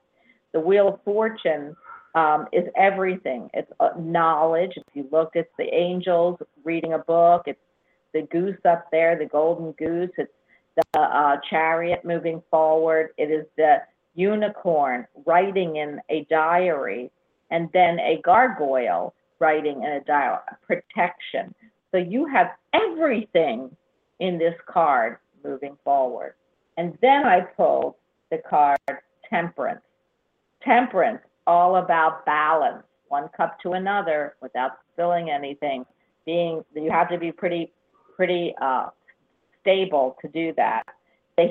The Wheel of Fortune um, is everything. It's uh, knowledge. If you look, it's the angels reading a book. It's the goose up there, the golden goose. It's the uh, chariot moving forward. It is the unicorn writing in a diary and then a gargoyle writing in a dial protection. So you have everything in this card moving forward. And then I pulled the card temperance. Temperance, all about balance, one cup to another without spilling anything. Being you have to be pretty pretty uh, stable to do that.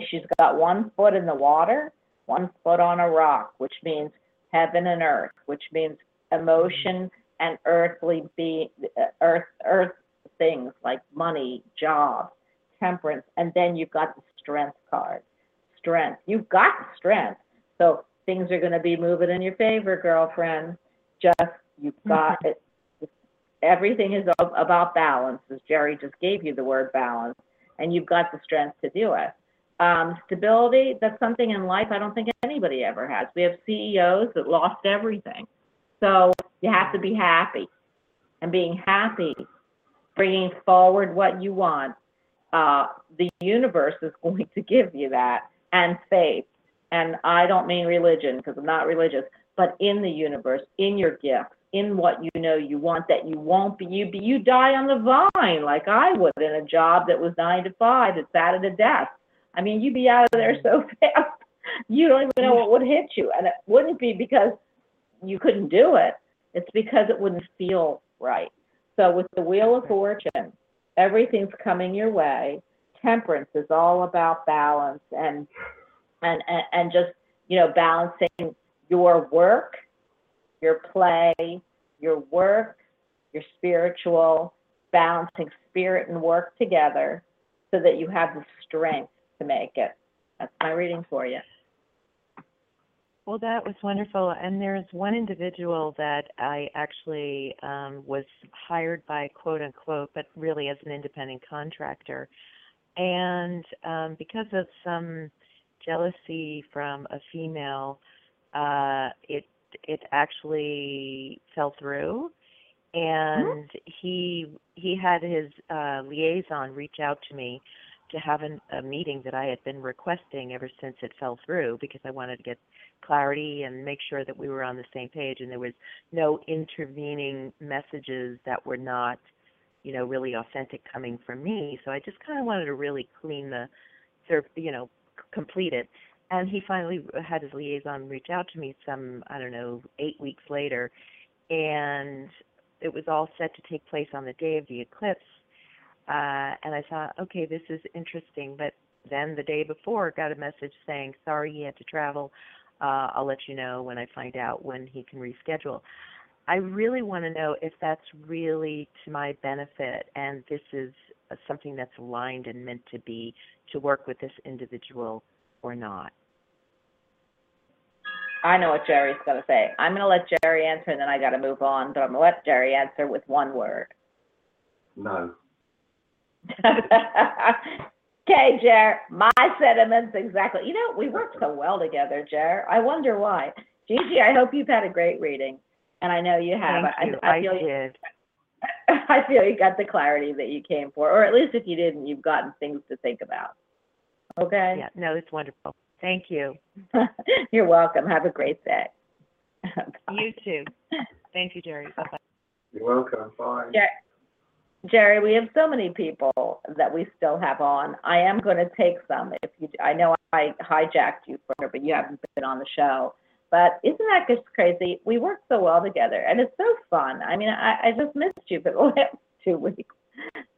She's got one foot in the water, one foot on a rock, which means heaven and earth, which means emotion and earthly be uh, earth earth things like money, job, temperance, and then you've got the strength card. Strength. You've got strength. So things are going to be moving in your favor, girlfriend. Just you've got it. Everything is about balance, as Jerry just gave you the word balance, and you've got the strength to do it. Um, stability, that's something in life I don't think anybody ever has. We have CEOs that lost everything. So you have to be happy. And being happy, bringing forward what you want, uh, the universe is going to give you that, and faith. And I don't mean religion because I'm not religious, but in the universe, in your gifts, in what you know you want that you won't be you be you die on the vine like I would in a job that was nine to five that sat at a desk. I mean, you'd be out of there so fast, you don't even know what would hit you. And it wouldn't be because you couldn't do it, it's because it wouldn't feel right. So with the Wheel of Fortune, everything's coming your way. Temperance is all about balance and and and, and just you know balancing your work, your play, your work, your spiritual, balancing spirit and work together so that you have the strength to make it. That's my reading for you.
Well, that was wonderful. And there's one individual that I actually um, was hired by, quote unquote, but really as an independent contractor. And um, because of some jealousy from a female, uh, it it actually fell through. And he he had his uh, liaison reach out to me to have an, a meeting that I had been requesting ever since it fell through because I wanted to get clarity and make sure that we were on the same page and there was no intervening messages that were not, you know, really authentic coming from me. So I just kind of wanted to really clean the, you know, c- complete it. And he finally had his liaison reach out to me some, I don't know, eight weeks later, and it was all set to take place on the day of the eclipse. Uh, and I thought, okay, this is interesting. But then the day before, got a message saying, sorry, he had to travel. Uh, I'll let you know when I find out when he can reschedule. I really want to know if that's really to my benefit and this is Uh, something that's aligned and meant to be to work with this individual or not.
I know what Jerry's going to say. I'm going to let Jerry answer, and then I got to move on. But I'm going to let Jerry answer with one word.
No.
okay, Jer. My sentiments exactly. You know, we work so well together, Jer. I wonder why. Gigi, I hope you've had a great reading, and I know you have.
Thank you.
I, I
I
feel you,
did.
I feel you got the clarity that you came for, or at least if you didn't, you've gotten things to think about. Okay.
Yeah, no, it's wonderful. Thank you.
You're welcome. Have a great day.
You too. Thank you, Jerry. Bye bye.
You're welcome. Bye.
Jer- Jerry, we have so many people that we still have on. I am going to take some. If you, I know I hijacked you for, but you haven't been on the show. But isn't that just crazy? We work so well together, and it's so fun. I mean, I, I just missed you for the last two weeks.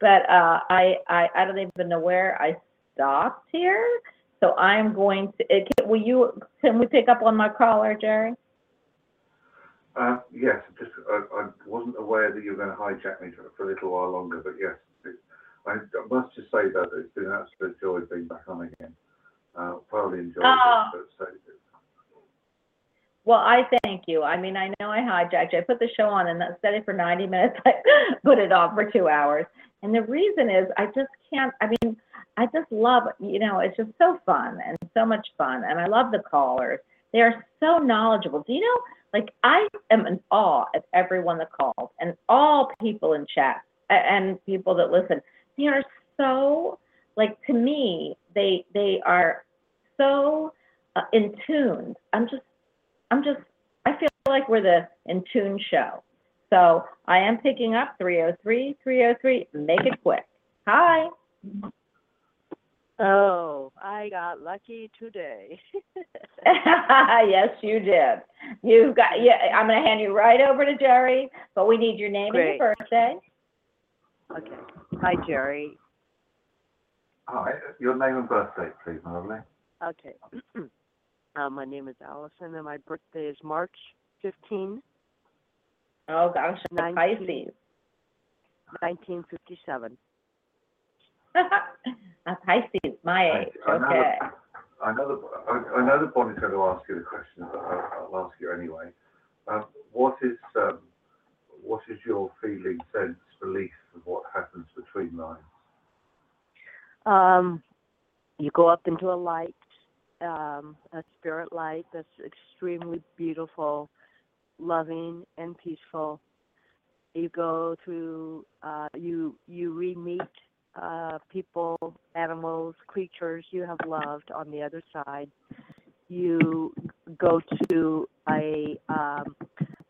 But uh, I, I, I don't even know where I stopped here. So I'm going to. It, can, will you? Can we pick up on my caller, Jerry?
Uh, yes, just I, I wasn't aware that you were going to hijack me for, for a little while longer, but yes, it, I, I must just say that it's been an absolute joy being back on again. Uh, thoroughly enjoyed
Oh.
it. But so,
Well, I thank you. I mean, I know I hijacked you. I put the show on and set it for 90 minutes. I put it off for two hours. And the reason is I just can't, I mean, I just love, you know, it's just so fun and so much fun. And I love the callers. They are so knowledgeable. Do you know, like, I am in awe of everyone that calls and all people in chat and people that listen. They are so, like, to me, they, they are so uh, in tune. I'm just, I'm just, I feel like we're the in tune show. So I am picking up 303 303. Make it quick. Hi.
Oh, I got lucky today.
yes, you did. You've got, yeah, I'm going to hand you right over to Jerry, but we need your name and your birthday.
okay. Hi, Jerry.
hi, your name and birthday, please, my lovely.
Okay. uh, my name is Allison, and my birthday is March 15,
Oh, gosh, I'm a
19.
Pisces.
1957.
a Pisces, my age.
I know
Okay.
that- I know that I, I know that Bonnie's going to ask you the question, but I'll, I'll ask you anyway. Um, what is um, what is your feeling, sense, belief of what happens between lines?
Um, you go up into a light, um, a spirit light that's extremely beautiful, loving, and peaceful. You go through, uh, you you re-meet uh, people, animals, creatures you have loved on the other side. You go to a, um,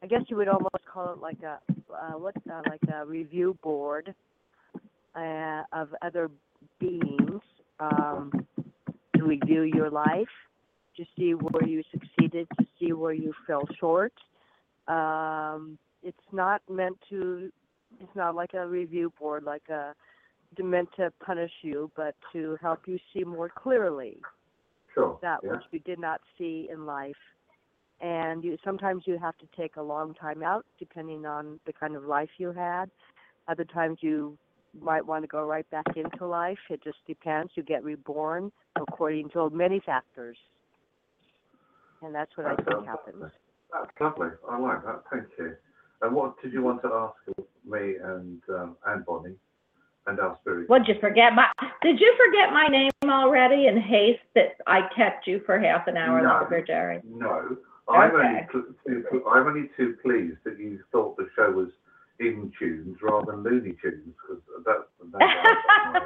I guess you would almost call it like a, uh, what, uh, like a review board uh, of other beings um, to review your life, to see where you succeeded, to see where you fell short. Um, it's not meant to. It's not like a review board, like a meant to punish you, but to help you see more clearly
Sure.
that
yeah.
which you did not see in life. And you sometimes you have to take a long time out, depending on the kind of life you had. Other times you might want to go right back into life. It just depends. You get reborn according to many factors, and that's what I
That
think happens.
lovely. That's lovely. I like that. Thank you. And what did you want to ask me and um, and Bonnie and our spirit?
What'd you forget my, did you forget my name already in haste that I kept you for half an hour
No.
longer, Jerry?
No, I'm only
Okay.
pl- too, I'm only too pleased that you thought the show was in tunes rather than Looney Tunes because that's that's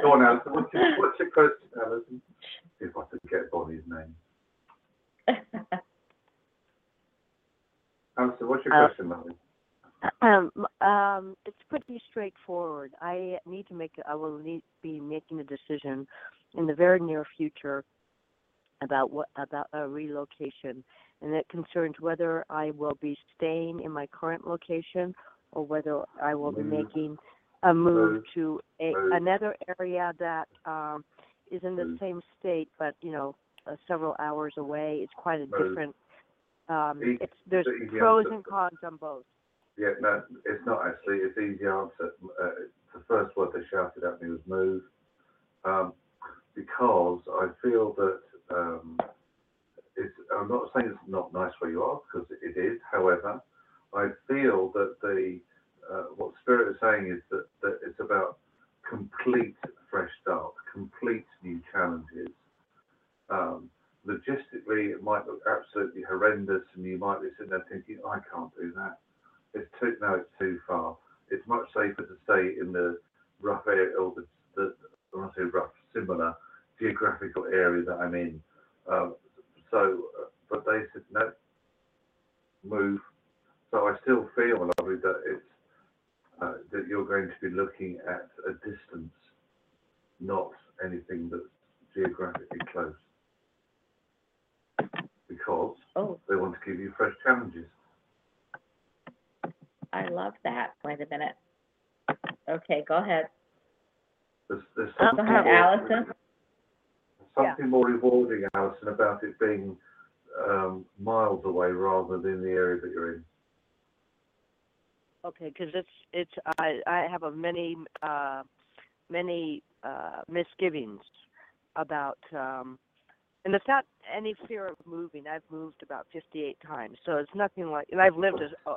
Go on, Alison. What's your, what's your question, Alison? See if I can get Bonnie's name. Alison, what's your
Uh,
question, lovely?
Um, um, it's pretty straightforward. I need to make. I will need be making a decision in the very near future about what about a relocation, and it concerns whether I will be staying in my current location or whether I will be making a move to a, another area that um, is in the same state, but you know, uh, several hours away. It's quite a different Um, it's there's pros and cons on both.
Yeah, no, it's not actually. It's easy answer. Uh, the first word they shouted at me was move, um, because I feel that um, it's. I'm not saying it's not nice where you are because it is. However, I feel that the uh, what Spirit is saying is that, that it's about complete fresh start, complete new challenges. Um, logistically, it might look absolutely horrendous, and you might be sitting there thinking, "I can't do that." It's too no, it's too far. It's much safer to stay in the rough area or the, the I say rough, similar geographical area that I'm in. Um, so, uh, but they said no, move. So I still feel, lovely, that it's uh, that you're going to be looking at a distance, not anything that's geographically close, because
Oh,
they want to give you fresh challenges.
I love that. Wait a minute. Okay, go ahead.
There's, there's
Go ahead, Allison.
Something more rewarding, Alison, about it being um, miles away rather than the area that you're in.
Okay, because it's it's I I have a many uh many uh misgivings about um and it's not any fear of moving. I've moved about 58 times, so it's nothing like and I've lived as uh,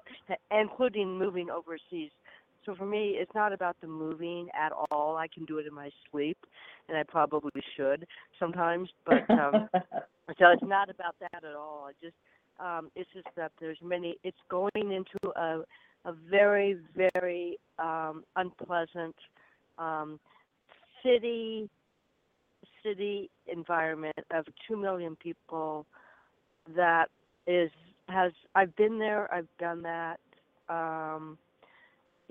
including moving overseas. So for me, it's not about the moving at all. I can do it in my sleep, and I probably should sometimes, but um so it's not about that at all. It just um it's just that there's many it's going into a a very, very um unpleasant um city city environment of two million people that is has I've been there, I've done that. Um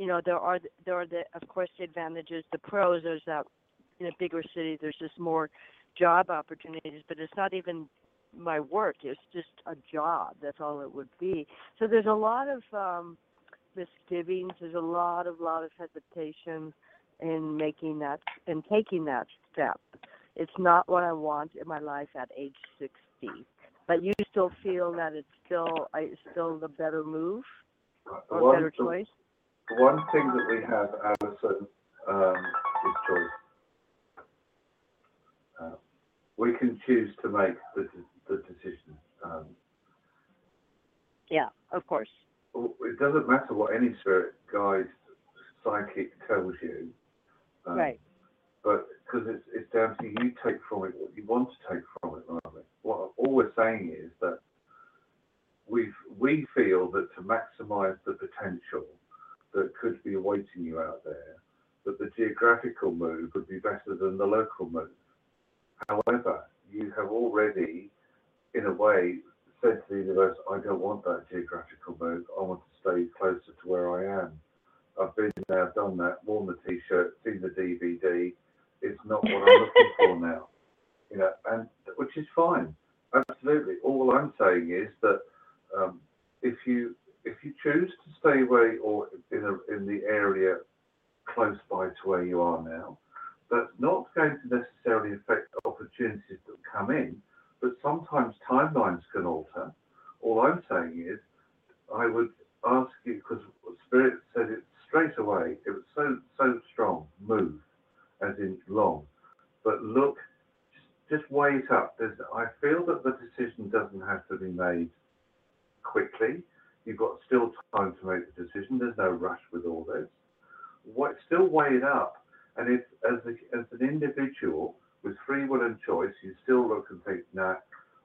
you know, there are there are the of course the advantages, the pros is that in a bigger city there's just more job opportunities, but it's not even my work, it's just a job. That's all it would be. So there's a lot of um misgivings. There's a lot of lot of hesitation in making that and taking that step. It's not what I want in my life at age 60. But you still feel that it's still I it's still the better move or
one-
better choice.
One thing that we have, Alison, um, is choice. Uh, we can choose to make the, the decision. Um,
Yeah, of course.
it doesn't matter what any spirit guide, psychic tells you. um,
Right.
But because it's, it's down to you, you take from it what you want to take from it, rather. What all we're saying is that we we feel that to maximise the potential that could be awaiting you out there, that the geographical move would be better than the local move. However, you have already, in a way, said to the universe, I don't want that geographical move. I want to stay closer to where I am. I've been there, I've done that, worn the t-shirt, seen the DVD. It's not what I'm looking for now. You know, and which is fine. Absolutely. All I'm saying is that um, if you if you choose to stay away or in a, in the area close by to where you are now, that's not going to necessarily affect opportunities that come in, but sometimes timelines can alter. All I'm saying is, I would ask you because Spirit said it straight away. It was so so strong. Move, as in long, but look. Just, weigh it up. There's, I feel that the decision doesn't have to be made quickly. You've got still time to make the decision. There's no rush with all this. What, still weigh it up. And if, as, a, as an individual with free will and choice, you still look and think, nah,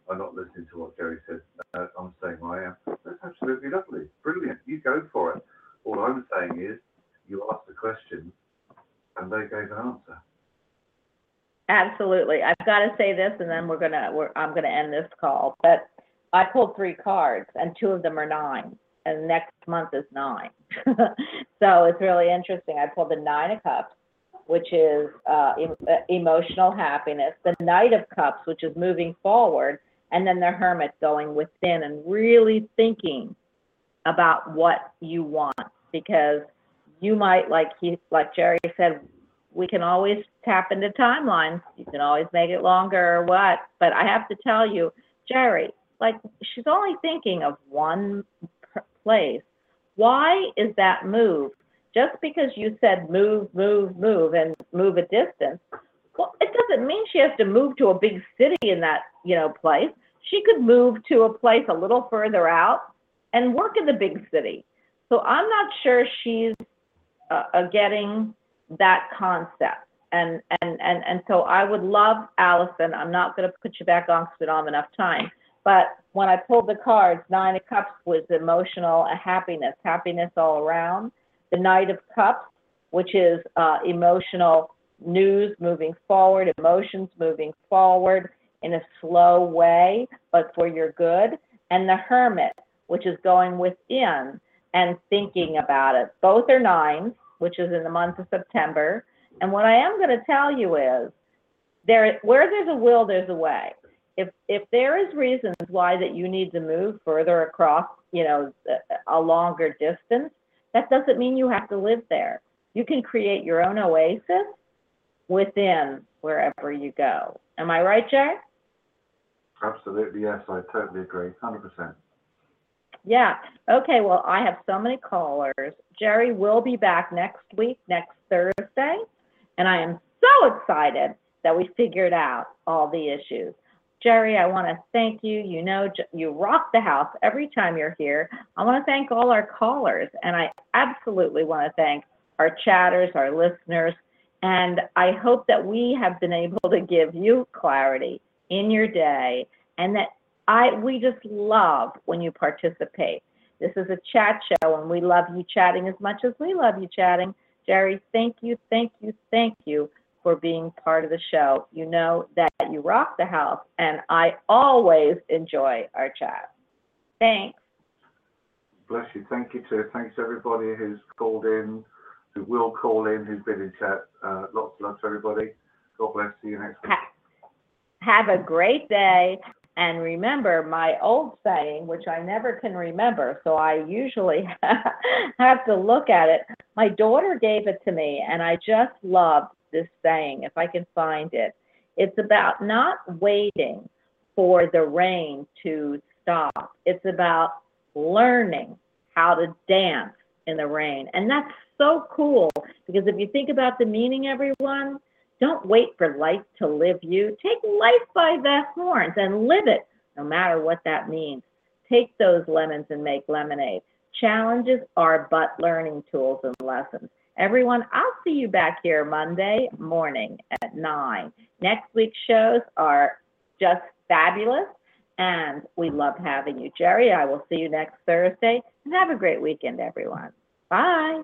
I'm not listening to what Jerry said. Uh, I'm saying I am. That's absolutely lovely. Brilliant. You go for it. All I'm saying is, you asked the question and they gave an answer.
Absolutely. I've got to say this, and then we're gonna, I'm gonna end this call. But I pulled three cards, and two of them are nine, and next month is nine. so it's really interesting. I pulled the nine of cups, which is uh, em- uh, emotional happiness. The knight of cups, which is moving forward, and then the hermit going within and really thinking about what you want, because you might, like he, like Jerry said, we can always tap into timelines. You can always make it longer or what. But I have to tell you, Jerry, like she's only thinking of one place. Why is that move? Just because you said move, move, move, and move a distance, well, it doesn't mean she has to move to a big city in that you know place. She could move to a place a little further out and work in the big city. So I'm not sure she's uh, uh, getting that concept. And, and, and, and so I would love, Allison, I'm not going to put you back on because we don't have enough time. But when I pulled the cards, Nine of Cups was emotional, happiness, happiness all around. The Knight of Cups, which is uh, emotional news moving forward, emotions moving forward in a slow way, but for your good. And the Hermit, which is going within and thinking about it. Both are nines, which is in the month of September. And what I am going to tell you is there where there's a will, there's a way. If if there is reasons why that you need to move further across, you know, a longer distance, that doesn't mean you have to live there. You can create your own oasis within wherever you go. Am I right, Jay?
Absolutely, yes, I totally agree, hundred percent.
Yeah. Okay. Well, I have so many callers. Jerry will be back next week, next Thursday. And I am so excited that we figured out all the issues. Jerry, I want to thank you. You know, you rock the house every time you're here. I want to thank all our callers, and I absolutely want to thank our chatters, our listeners, and I hope that we have been able to give you clarity in your day, and that I we just love when you participate. This is a chat show, and we love you chatting as much as we love you chatting. Jerry, thank you, thank you, thank you for being part of the show. You know that you rock the house, and I always enjoy our chat. Thanks.
Bless you, thank you too, thanks to everybody who's called in, who will call in, who's been in chat, uh, lots of love to everybody. God bless, see you next week.
Have a great day. And remember my old saying, which I never can remember, so I usually have to look at it. My daughter gave it to me, and I just love this saying, if I can find it. It's about not waiting for the rain to stop, it's about learning how to dance in the rain. And that's so cool because if you think about the meaning, everyone, don't wait for life to live you. Take life by the horns and live it, no matter what that means. Take those lemons and make lemonade. Challenges are but learning tools and lessons. Everyone, I'll see you back here Monday morning at 9. Next week's shows are just fabulous, and we love having you. Jerry, I will see you next Thursday, and have a great weekend, everyone. Bye.